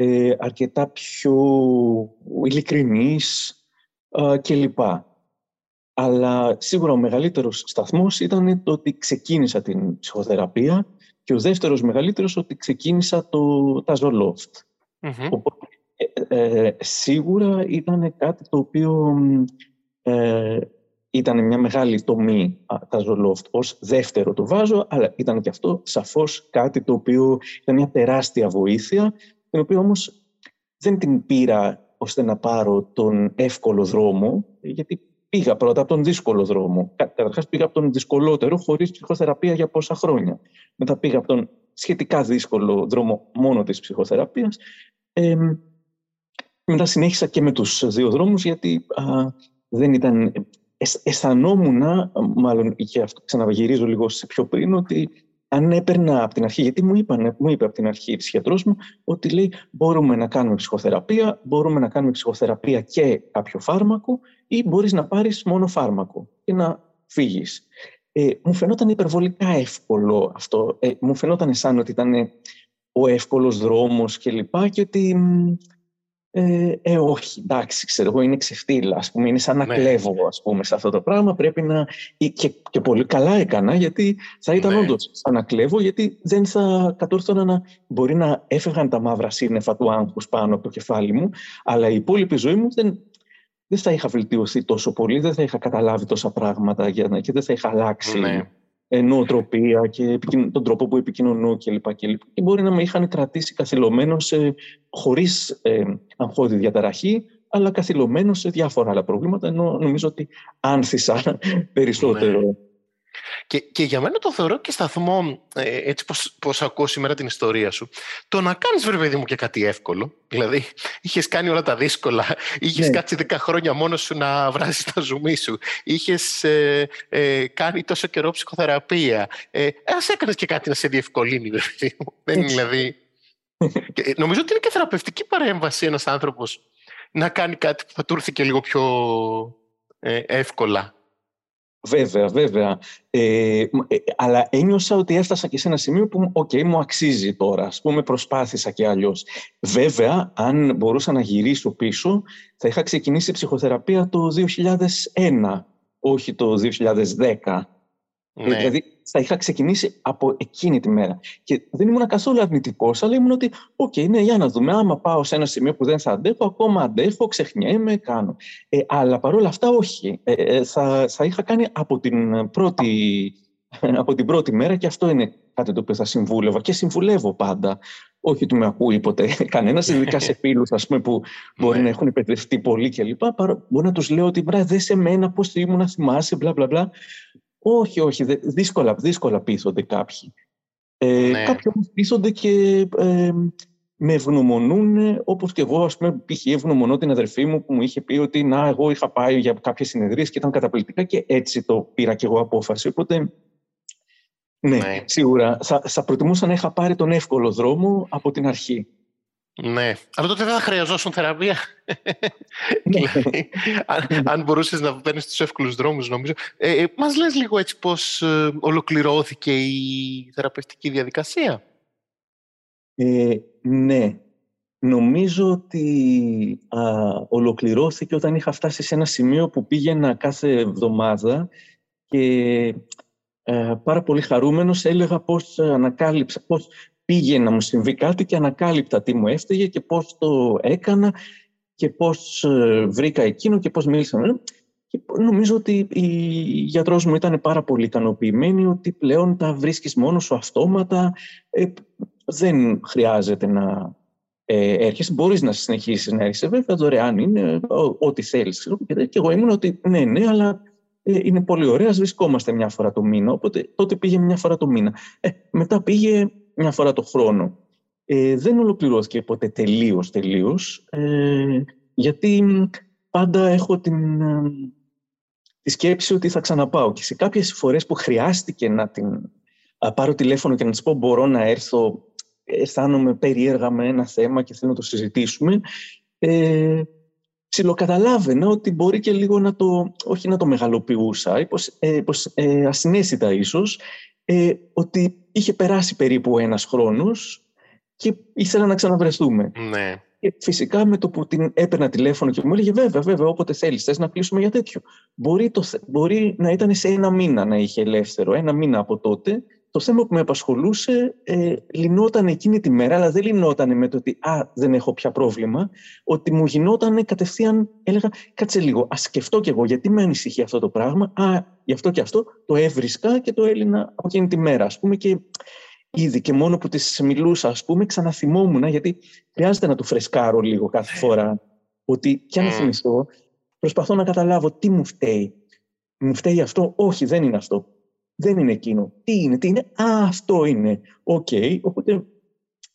ε, αρκετά πιο ειλικρινής ε, κλπ. Αλλά σίγουρα ο μεγαλύτερος σταθμός ήταν το ότι ξεκίνησα την ψυχοθεραπεία και ο δεύτερος μεγαλύτερος ότι ξεκίνησα το, τα Zoloft. Οπότε, ε, ε, σίγουρα ήταν κάτι το οποίο ε, ήταν μια μεγάλη τομή τα Zoloft ως δεύτερο το βάζω, αλλά ήταν και αυτό σαφώς κάτι το οποίο ήταν μια τεράστια βοήθεια, την οποία όμως δεν την πήρα ώστε να πάρω τον εύκολο δρόμο, γιατί πήγα πρώτα από τον δύσκολο δρόμο. Καταρχάς πήγα από τον δυσκολότερο χωρίς ψυχοθεραπεία για πόσα χρόνια. Μετά πήγα από τον σχετικά δύσκολο δρόμο μόνο της ψυχοθεραπείας. Ε, μετά συνέχισα και με τους δύο δρόμους γιατί δεν ήταν... αισθανόμουν, μάλλον και αυτό ξαναγυρίζω λίγο σε πιο πριν, ότι αν έπαιρνα από την αρχή, γιατί μου, είπαν, μου είπε από την αρχή η ψυχιατρός μου ότι λέει μπορούμε να κάνουμε ψυχοθεραπεία, μπορούμε να κάνουμε ψυχοθεραπεία και κάποιο φάρμακο ή μπορείς να πάρεις μόνο φάρμακο και να φύγεις. Ε, μου φαινόταν υπερβολικά εύκολο αυτό. Ε, μου φαινόταν σαν ότι ήταν ο εύκολος δρόμος και λοιπά και ότι ε, ε, όχι, εντάξει, ξέρω εγώ, είναι ξεφτύλα, ας πούμε, είναι σαν να ναι. κλέβω, ας πούμε, σε αυτό το πράγμα. Πρέπει να... Και, και πολύ καλά έκανα, γιατί θα ήταν ναι. όντως σαν να κλέβω, γιατί δεν θα κατόρθωνα να... Μπορεί να έφευγαν τα μαύρα σύννεφα του άγχους πάνω από το κεφάλι μου, αλλά η υπόλοιπη ζωή μου δεν, δεν θα είχα βελτιωθεί τόσο πολύ, δεν θα είχα καταλάβει τόσα πράγματα για να, και δεν θα είχα αλλάξει ναι. Νοοτροπία και τον τρόπο που επικοινωνώ κλπ. Και, και, και μπορεί να με είχαν κρατήσει καθυλωμένος σε, χωρίς ε, αγχώδη διαταραχή, αλλά καθυλωμένος σε διάφορα άλλα προβλήματα, ενώ νομίζω ότι άνθησα <laughs> περισσότερο. Ναι. Και, και για μένα το θεωρώ και σταθμό, ε, έτσι πως, πως ακούω σήμερα την ιστορία σου, το να κάνεις βρε παιδί μου και κάτι εύκολο. Δηλαδή, είχες κάνει όλα τα δύσκολα, είχες ναι. κάτσει 10 χρόνια μόνος σου να βράζεις τα ζουμί σου, είχες ε, ε, κάνει τόσο καιρό ψυχοθεραπεία. Ε, ας έκανες και κάτι να σε διευκολύνει, βρε παιδί μου. Δεν είναι δηλαδή... <laughs> και, νομίζω ότι είναι και θεραπευτική παρέμβαση ένας άνθρωπος να κάνει κάτι που θα του έρθει και λίγο πιο ε, εύκολα. Βέβαια, βέβαια. Ε, ε, αλλά ένιωσα ότι έφτασα και σε ένα σημείο που okay, μου αξίζει τώρα. Ας πούμε προσπάθησα και αλλιώς. Βέβαια, αν μπορούσα να γυρίσω πίσω, θα είχα ξεκινήσει ψυχοθεραπεία το 2001, όχι το 2010. Ναι. Δηλαδή θα είχα ξεκινήσει από εκείνη τη μέρα. Και δεν ήμουν καθόλου αρνητικός, αλλά ήμουν ότι, ok, okay, ναι, για να δούμε. Άμα πάω σε ένα σημείο που δεν θα αντέχω, ακόμα αντέχω, ξεχνιέμαι, κάνω. Ε, αλλά παρόλα αυτά, όχι. Ε, ε, θα, θα είχα κάνει από την, πρώτη, <laughs> από την πρώτη μέρα και αυτό είναι κάτι το οποίο θα συμβούλευα και συμβουλεύω πάντα. Όχι ότι με ακούει ποτέ <laughs> κανένας, ειδικά σε φίλους που μπορεί ναι. να έχουν επενδυθεί πολύ κλπ. Μπορεί να τους λέω ότι βρε δες εμένα, πώς ήμουν, θυμάσαι, μπλα μπλα μπλα. Όχι, όχι, δύσκολα, δύσκολα πείθονται κάποιοι. Ε, ναι. Κάποιοι όμως πείθονται και ε, με ευγνωμονούν, όπως και εγώ, ας πούμε, π.χ. ευγνωμονώ την αδερφή μου που μου είχε πει ότι να, εγώ είχα πάει για κάποιες συνεδρίες και ήταν καταπληκτικά και έτσι το πήρα και εγώ απόφαση. Οπότε, ναι, ναι. σίγουρα θα, θα προτιμούσα να είχα πάρει τον εύκολο δρόμο από την αρχή. Ναι, αλλά τότε δεν θα χρειαζόσουν θεραπεία. Ναι. <laughs> Δηλαδή, αν, αν μπορούσες να παίρνεις τους εύκολους δρόμους, νομίζω. Ε, ε, μας λες λίγο έτσι πώς ε, ολοκληρώθηκε η θεραπευτική διαδικασία; Ε, ναι. Νομίζω ότι α, ολοκληρώθηκε όταν είχα φτάσει σε ένα σημείο που πήγαινα κάθε εβδομάδα και ε, πάρα πολύ χαρούμενος έλεγα πώς ανακάλυψα, πώς πήγε να μου συμβεί κάτι και ανακάλυπτα τι μου έφταιγε και πώς το έκανα και πώς ε, βρήκα εκείνο και πώς μίλησα με και νομίζω ότι η γιατρός μου ήταν πάρα πολύ ικανοποιημένη ότι πλέον τα βρίσκεις μόνος σου αυτόματα, ε, δεν χρειάζεται να ε, έρχεσαι, μπορείς να συνεχίσεις να έρχεσαι, βέβαια δωρεάν είναι, ό,τι θέλεις. Και εγώ ήμουν ότι ναι, ναι, αλλά ε, είναι πολύ ωραία, βρισκόμαστε μια φορά το μήνα, οπότε τότε πήγε μια φορά το μήνα. Ε, μετά πήγε μια φορά το χρόνο. Ε, δεν ολοκληρώθηκε ποτέ τελείως, τελείως, ε, γιατί πάντα έχω την, ε, τη σκέψη ότι θα ξαναπάω. Και σε κάποιες φορές που χρειάστηκε να την πάρω τηλέφωνο και να της πω μπορώ να έρθω, αισθάνομαι περίεργα με ένα θέμα και θέλω να το συζητήσουμε, ε, ψιλοκαταλάβαινα ότι μπορεί και λίγο να το, όχι να το μεγαλοποιούσα, πως, ε, πως ε, ασυναίσθητα ίσως, ε, ότι είχε περάσει περίπου ένας χρόνος και ήθελα να ξαναβρεθούμε. Ναι. Και φυσικά με το που την έπαιρνα τηλέφωνο και μου έλεγε βέβαια, βέβαια, όποτε θέλεις, θες να κλείσουμε για τέτοιο. Μπορεί, το, μπορεί να ήταν σε ένα μήνα να είχε ελεύθερο, ένα μήνα από τότε. Το θέμα που με απασχολούσε ε, λυνόταν εκείνη τη μέρα, αλλά δεν λυνόταν με το ότι «Α, δεν έχω πια πρόβλημα», ότι μου γινόταν κατευθείαν, έλεγα «Κάτσε λίγο, ας σκεφτώ κι εγώ γιατί με ανησυχεί αυτό το πράγμα, α, γι' αυτό και αυτό, το έβρισκα και το έλυνα από εκείνη τη μέρα». Ας πούμε και ήδη και μόνο που της μιλούσα, ας πούμε, ξαναθυμόμουν, γιατί χρειάζεται να του φρεσκάρω λίγο κάθε φορά, ότι κι αν mm. θυμηθώ, προσπαθώ να καταλάβω τι μου φταίει. Μου φταίει αυτό, όχι, δεν είναι αυτό. Δεν είναι εκείνο. Τι είναι, τι είναι, α, αυτό είναι. Ok, okay. οπότε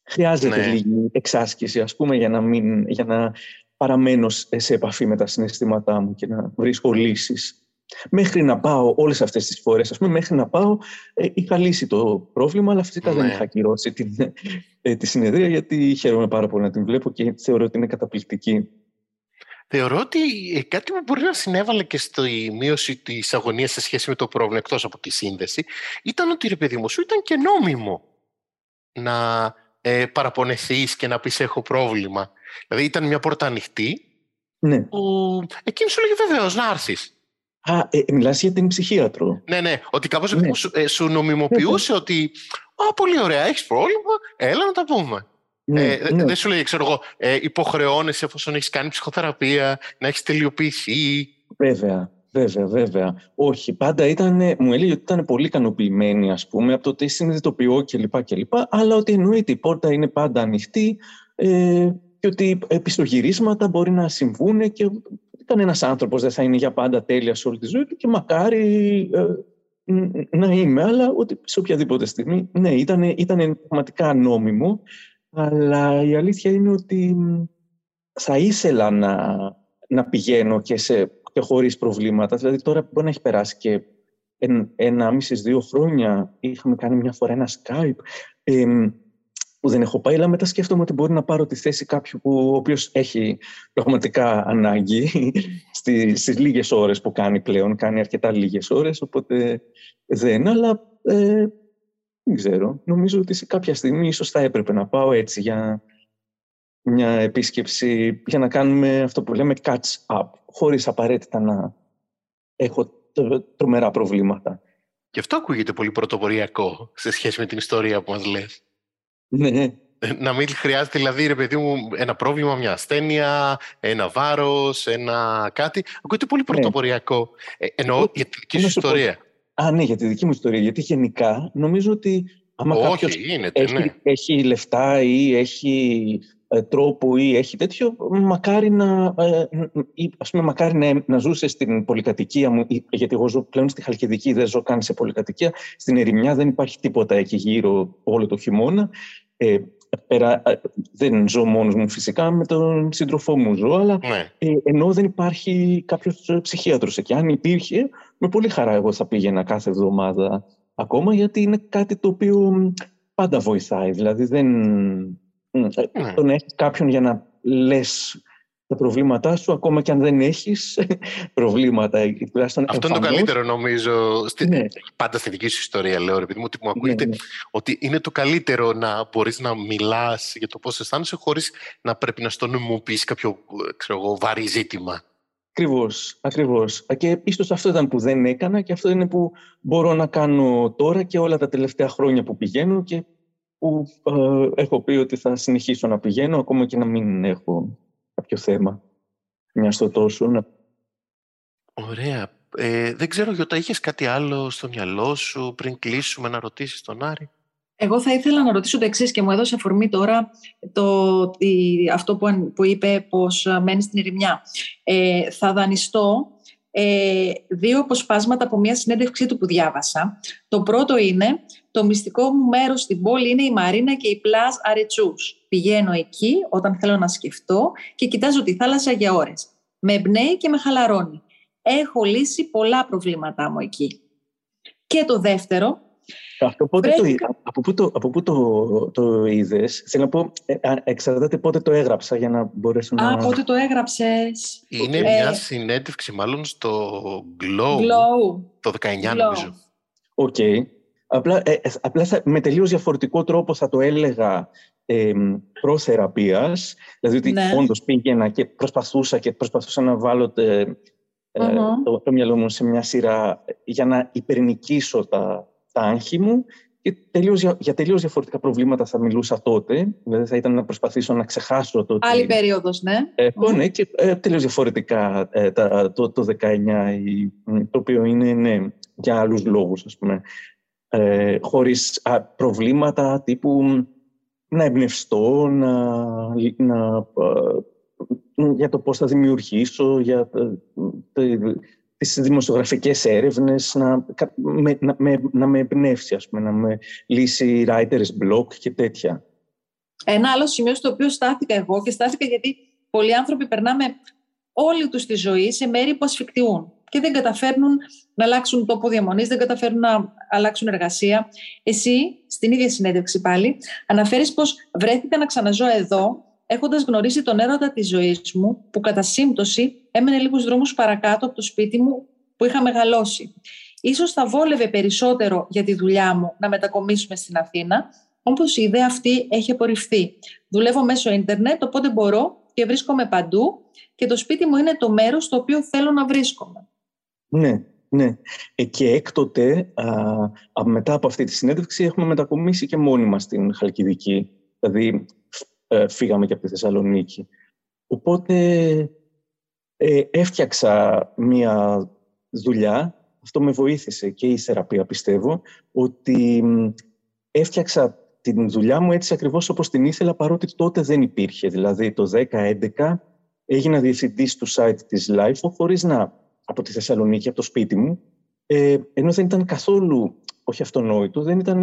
χρειάζεται ναι. λίγη εξάσκηση, ας πούμε, για να, μην, για να παραμένω σε επαφή με τα συναισθήματά μου και να βρίσκω λύσεις Μέχρι να πάω όλες αυτές τις φορές, ας πούμε, μέχρι να πάω, ε, είχα λύσει το πρόβλημα, αλλά φυσικά δεν ναι. είχα ακυρώσει την, ε, τη συνεδρία, γιατί χαίρομαι πάρα πολύ να την βλέπω και θεωρώ ότι είναι καταπληκτική. Θεωρώ ότι ε, κάτι που μπορεί να συνέβαλε και στη μείωση της αγωνίας σε σχέση με το πρόβλημα, εκτός από τη σύνδεση, ήταν ότι ρε παιδί μου σου ήταν και νόμιμο να ε, παραπονεθείς και να πεις έχω πρόβλημα. Δηλαδή ήταν μια πόρτα ανοιχτή. Ναι. Που εκείνη σου λέγε βεβαίως να έρθεις. Α, ε, μιλάς για την ψυχίατρο. Ναι, ναι. Ότι κάπως ναι. Σου, ε, σου νομιμοποιούσε ναι, ναι. ότι «Α, πολύ ωραία, έχεις πρόβλημα, έλα να τα πούμε». Ναι, ε, ναι. Δεν σου λέει, ξέρω εγώ, ε, υποχρεώνεσαι εφόσον έχεις κάνει ψυχοθεραπεία, να έχεις τελειοποιηθεί. Βέβαια, βέβαια, βέβαια. Όχι, πάντα ήταν, μου έλεγε ότι ήταν πολύ ικανοποιημένη, ας πούμε, από το ότι συνειδητοποιώ κλπ. κλπ. Αλλά ότι εννοείται η πόρτα είναι πάντα ανοιχτή ε, και ότι επιστογυρίσματα μπορεί να συμβούν και κανένας άνθρωπος δεν θα είναι για πάντα τέλεια σε όλη τη ζωή του και μακάρι ε, να είμαι, αλλά ότι σε οποιαδήποτε στιγμή, ναι, ήταν, ήταν πραγματικά νόμιμο, αλλά η αλήθεια είναι ότι θα ήθελα να, να πηγαίνω και, σε, και χωρίς προβλήματα. Δηλαδή τώρα μπορεί να έχει περάσει και ένα μισή δύο χρόνια είχαμε κάνει μια φορά ένα Skype που δεν έχω πάει, αλλά μετά σκέφτομαι ότι μπορεί να πάρω τη θέση κάποιου που, ο οποίος έχει πραγματικά ανάγκη <laughs> στις, στις λίγες ώρες που κάνει πλέον. Κάνει αρκετά λίγες ώρες, οπότε δεν. Αλλά ε, δεν ξέρω. Νομίζω ότι σε κάποια στιγμή ίσως θα έπρεπε να πάω έτσι για μια επίσκεψη, για να κάνουμε αυτό που λέμε catch up, χωρίς απαραίτητα να έχω τρομερά προβλήματα. Και αυτό ακούγεται πολύ πρωτοποριακό σε σχέση με την ιστορία που μας λες. Ναι. Να μην χρειάζεται, δηλαδή, ρε παιδί μου, ένα πρόβλημα, μια ασθένεια, ένα βάρος, ένα κάτι. Ακούγεται πολύ ναι. πρωτοποριακό. Ε, εννοώ για τη δική σου ιστορία. Α, ναι, για τη δική μου ιστορία. Γιατί γενικά νομίζω ότι άμα Όχι, είναι, έχει, ναι. έχει λεφτά ή έχει ε, τρόπο ή έχει τέτοιο, μακάρι να, ε, ας πούμε, μακάρι να, να ζούσε στην πολυκατοικία μου, γιατί εγώ ζω πλέον στη Χαλκιδική, δεν ζω καν σε πολυκατοικία. Στην Ερημιά δεν υπάρχει τίποτα εκεί γύρω όλο το χειμώνα. Ε, πέρα, ε, δεν ζω μόνος μου φυσικά, με τον σύντροφό μου ζω, αλλά ναι. ε, ενώ δεν υπάρχει κάποιος ψυχίατρος εκεί. Αν υπήρχε, με πολύ χαρά εγώ θα πήγαινα κάθε εβδομάδα ακόμα, γιατί είναι κάτι το οποίο πάντα βοηθάει. Δηλαδή δεν... Ναι. Το να έχεις κάποιον για να λες τα προβλήματά σου, ακόμα και αν δεν έχεις <laughs> προβλήματα. Αυτό είναι το καλύτερο νομίζω, στη, ναι. πάντα στη δική σου ιστορία λέω, επειδή μου, ότι μου ακούγεται ναι, ναι. ότι είναι το καλύτερο να μπορείς να μιλάς για το πώς αισθάνεσαι χωρίς να πρέπει να στο νομιμοποιήσει κάποιο ξέρω εγώ, βαρύ ζήτημα. Ακριβώς, ακριβώς. Και ίσως αυτό ήταν που δεν έκανα και αυτό είναι που μπορώ να κάνω τώρα και όλα τα τελευταία χρόνια που πηγαίνω και που ε, έχω πει ότι θα συνεχίσω να πηγαίνω ακόμα και να μην έχω κάποιο θέμα. Μια στο τόσο. Ωραία. Ε, δεν ξέρω, Γιώτα, είχες κάτι άλλο στο μυαλό σου πριν κλείσουμε να ρωτήσεις τον Άρη; Εγώ θα ήθελα να ρωτήσω το εξής και μου έδωσε αφορμή τώρα το, αυτό που, που είπε πως μένει στην Ερημιά. Ε, θα δανειστώ ε, δύο αποσπάσματα από μια συνέντευξή του που διάβασα. Το πρώτο είναι «Το μυστικό μου μέρος στην πόλη είναι η Μαρίνα και η Πλάζ Αρετσούς. Πηγαίνω εκεί όταν θέλω να σκεφτώ και κοιτάζω τη θάλασσα για ώρες. Με εμπνέει και με χαλαρώνει. Έχω λύσει πολλά προβλήματά μου εκεί». Και το δεύτερο Αυτό πότε το, από πού το, από πού το, το είδες, θέλω να πω, ε, εξαρτάται πότε το έγραψα για να μπορέσω να... Α, πότε το έγραψες; Είναι μια συνέντευξη μάλλον στο Glow, Glow. το 19 Glow. νομίζω. Ok. Okay. Απλά, ε, απλά θα, με τελείως διαφορετικό τρόπο θα το έλεγα ε, προθεραπείας, δηλαδή ότι ναι. όντως πήγαινα και προσπαθούσα και προσπαθούσα να βάλω uh το, το μυαλό μου σε μια σειρά για να υπερνικήσω τα, τα άγχη μου και τελείως, για τελείως διαφορετικά προβλήματα θα μιλούσα τότε. Δηλαδή θα ήταν να προσπαθήσω να ξεχάσω το... Άλλη περίοδος, ναι. Ε, mm. Ναι, και ε, τελείως διαφορετικά ε, το, το 19, το οποίο είναι ναι, για άλλους λόγους, ας πούμε. Ε, χωρίς προβλήματα τύπου να εμπνευστώ, να, να, για το πώς θα δημιουργήσω, για τις δημοσιογραφικές έρευνες, να, με, να, με, να με εμπνεύσει, ας πούμε, να με λύσει writer's block και τέτοια. Ένα άλλο σημείο στο οποίο στάθηκα εγώ και στάθηκα γιατί πολλοί άνθρωποι περνάμε όλη τους τη ζωή σε μέρη που ασφικτιούν και δεν καταφέρνουν να αλλάξουν τόπο διαμονής, δεν καταφέρνουν να αλλάξουν εργασία. Εσύ, στην ίδια συνέντευξη πάλι, αναφέρεις πως βρέθηκα να ξαναζώ εδώ έχοντας γνωρίσει τον έρωτα της ζωής μου, που κατά σύμπτωση έμενε λίγους δρόμους παρακάτω από το σπίτι μου που είχα μεγαλώσει. Ίσως θα βόλευε περισσότερο για τη δουλειά μου να μετακομίσουμε στην Αθήνα, όπως η ιδέα αυτή έχει απορριφθεί. Δουλεύω μέσω ίντερνετ, οπότε μπορώ και βρίσκομαι παντού και το σπίτι μου είναι το μέρος στο οποίο θέλω να βρίσκομαι. Ναι, ναι. Ε, και έκτοτε, α, μετά από αυτή τη συνέντευξη, έχουμε μετακομίσει και μόνοι μας στην Χαλκιδική. Δηλαδή, ε, φύγαμε και από τη Θεσσαλονίκη. Οπότε ε, έφτιαξα μία δουλειά, αυτό με βοήθησε και η θεραπεία πιστεύω, ότι έφτιαξα την δουλειά μου έτσι ακριβώς όπως την ήθελα παρότι τότε δεν υπήρχε. Δηλαδή το 10-11 έγινα διευθυντής του site της LIFO χωρίς να από τη Θεσσαλονίκη, από το σπίτι μου, ε, ενώ δεν ήταν καθόλου, όχι αυτονόητο, δεν, ήταν,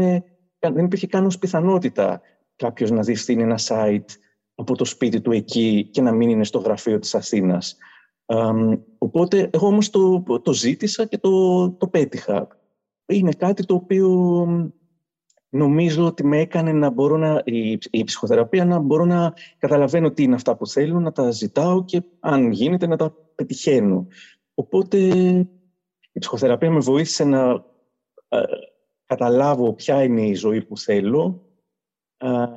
δεν υπήρχε καν ως πιθανότητα κάποιος να διευθύνει ένα site από το σπίτι του εκεί και να μην είναι στο γραφείο της Αθήνας. οπότε εγώ όμως το, το ζήτησα και το, το πέτυχα. Είναι κάτι το οποίο νομίζω ότι με έκανε να μπορώ να, η, η ψυχοθεραπεία να μπορώ να καταλαβαίνω τι είναι αυτά που θέλω, να τα ζητάω και αν γίνεται να τα πετυχαίνω. Οπότε η ψυχοθεραπεία με βοήθησε να ε, καταλάβω ποια είναι η ζωή που θέλω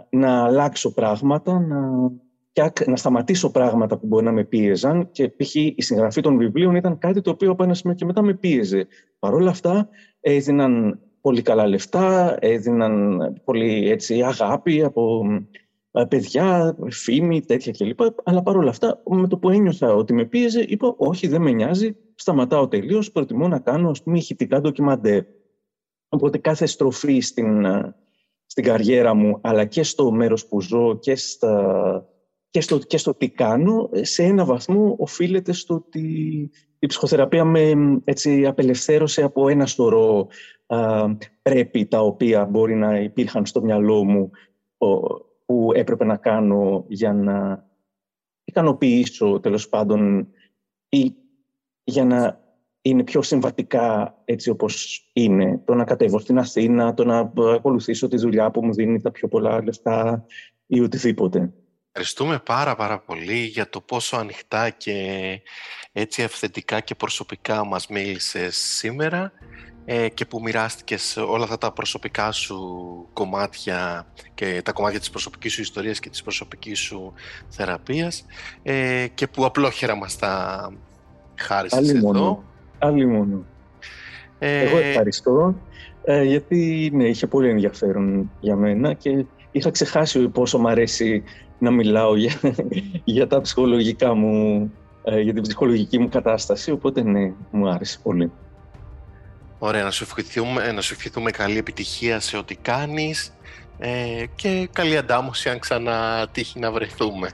να αλλάξω πράγματα, να, να σταματήσω πράγματα που μπορεί να με πίεζαν και π.χ. η συγγραφή των βιβλίων ήταν κάτι το οποίο από ένα σημείο και μετά με πίεζε. Παρ' όλα αυτά έδιναν πολύ καλά λεφτά, έδιναν πολύ έτσι, αγάπη από παιδιά, φήμη, τέτοια κλπ. Αλλά παρόλα αυτά, με το που ένιωθα ότι με πίεζε, είπα: Όχι, δεν με νοιάζει, σταματάω τελείως. Προτιμώ να κάνω ας πούμε, ηχητικά ντοκιμαντέρ. Οπότε κάθε στροφή στην, στην καριέρα μου, αλλά και στο μέρος που ζω και, στα, και, στο, και στο τι κάνω, σε ένα βαθμό οφείλεται στο ότι η ψυχοθεραπεία με έτσι, απελευθέρωσε από ένα σωρό πρέπει τα οποία μπορεί να υπήρχαν στο μυαλό μου που έπρεπε να κάνω για να ικανοποιήσω τέλος πάντων ή για να είναι πιο συμβατικά έτσι όπως είναι. Το να κατέβω στην Αθήνα, το να ακολουθήσω τη δουλειά που μου δίνει τα πιο πολλά λεφτά ή οτιδήποτε. Ευχαριστούμε πάρα πάρα πολύ για το πόσο ανοιχτά και έτσι ευθετικά και προσωπικά μας μίλησες σήμερα ε, και που μοιράστηκες όλα αυτά τα προσωπικά σου κομμάτια και τα κομμάτια της προσωπικής σου ιστορίας και της προσωπικής σου θεραπείας ε, και που απλόχερα μας τα χάρισες εδώ. Άλλη μόνο. Ε... Εγώ ευχαριστώ, ε, γιατί ναι, είχε πολύ ενδιαφέρον για μένα και είχα ξεχάσει πόσο μου αρέσει να μιλάω για, <laughs> για τα ψυχολογικά μου, ε, για την ψυχολογική μου κατάσταση, οπότε ναι, μου άρεσε πολύ. Ωραία, να σου ευχηθούμε, να σου ευχηθούμε καλή επιτυχία σε ό,τι κάνεις ε, και καλή αντάμωση αν ξανά τύχει να βρεθούμε.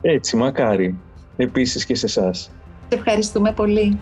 Έτσι, μακάρι. Επίσης και σε εσάς. Ευχαριστούμε πολύ.